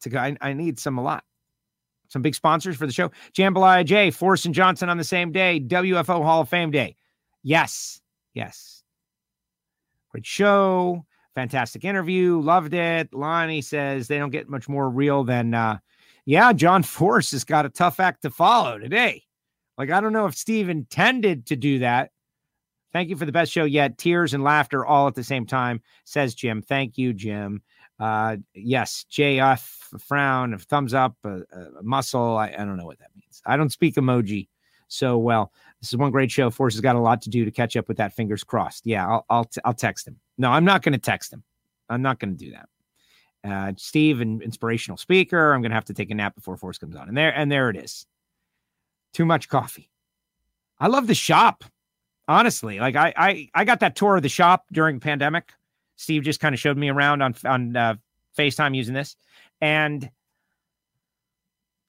To go, I, I need some a lot. Some big sponsors for the show. Jambalaya J, Force and Johnson on the same day. WFO Hall of Fame Day. Yes. Yes. Great show. Fantastic interview. Loved it. Lonnie says they don't get much more real than uh, yeah, John Force has got a tough act to follow today. Like, I don't know if Steve intended to do that. Thank you for the best show yet. Tears and laughter all at the same time, says Jim. Thank you, Jim. Uh, yes, JF, a frown, a thumbs up, a, a muscle. I, I don't know what that means. I don't speak emoji so well. This is one great show. Force has got a lot to do to catch up with that. Fingers crossed. Yeah, I'll I'll, t- I'll text him. No, I'm not going to text him. I'm not going to do that. Uh, Steve, an inspirational speaker. I'm going to have to take a nap before Force comes on. And there, and there it is. Too much coffee. I love the shop. Honestly, like I, I, I got that tour of the shop during pandemic. Steve just kind of showed me around on on uh, FaceTime using this, and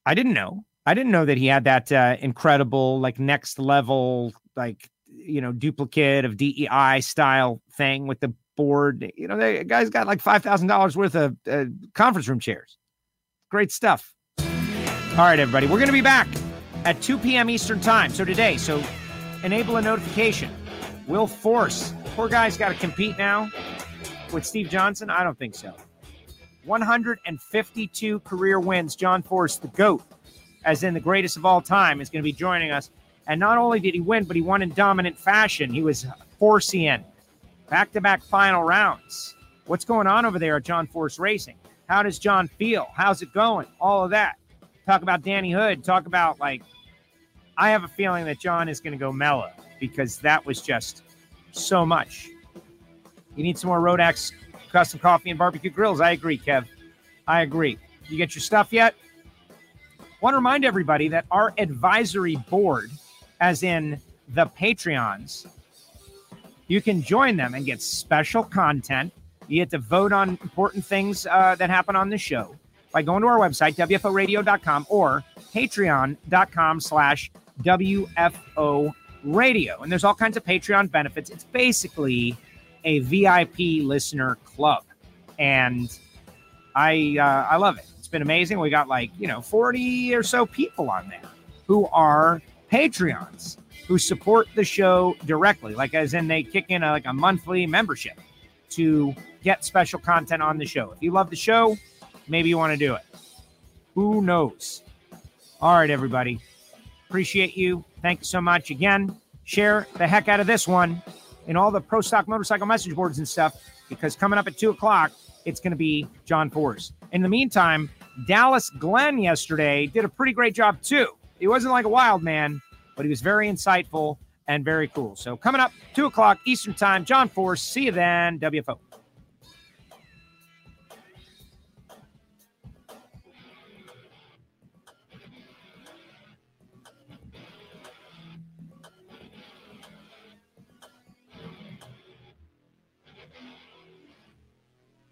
I didn't know. I didn't know that he had that uh, incredible, like next level, like you know, duplicate of DEI style thing with the board. You know, the guy's got like five thousand dollars worth of uh, conference room chairs. Great stuff. All right, everybody, we're to be back at 2 p.m. Eastern time. So today, so enable a notification. Will Force, poor guy's got to compete now with Steve Johnson. I don't think so. 152 career wins. John Force, the GOAT, as in the greatest of all time, is going to be joining us. And not only did he win, but he won in dominant fashion. He was forcing back to back final rounds. What's going on over there at John Force Racing? How does John feel? How's it going? All of that. Talk about Danny Hood. Talk about, like, I have a feeling that John is going to go mellow because that was just so much. You need some more Rodax custom coffee and barbecue grills. I agree, Kev. I agree. You get your stuff yet? Want to remind everybody that our advisory board, as in the Patreons, you can join them and get special content. You get to vote on important things uh, that happen on the show by going to our website, WFOradio.com or patreon.com slash WFO radio. And there's all kinds of Patreon benefits. It's basically a VIP listener club. And I uh, I love it. It's been amazing. We got like, you know, 40 or so people on there who are Patreons who support the show directly, like as in they kick in a, like a monthly membership to get special content on the show. If you love the show, maybe you want to do it. Who knows? All right, everybody. Appreciate you. Thank you so much again. Share the heck out of this one in all the pro stock motorcycle message boards and stuff because coming up at two o'clock, it's going to be John Force. In the meantime, Dallas Glenn yesterday did a pretty great job too. He wasn't like a wild man, but he was very insightful and very cool. So coming up, two o'clock Eastern time, John Force. See you then, WFO.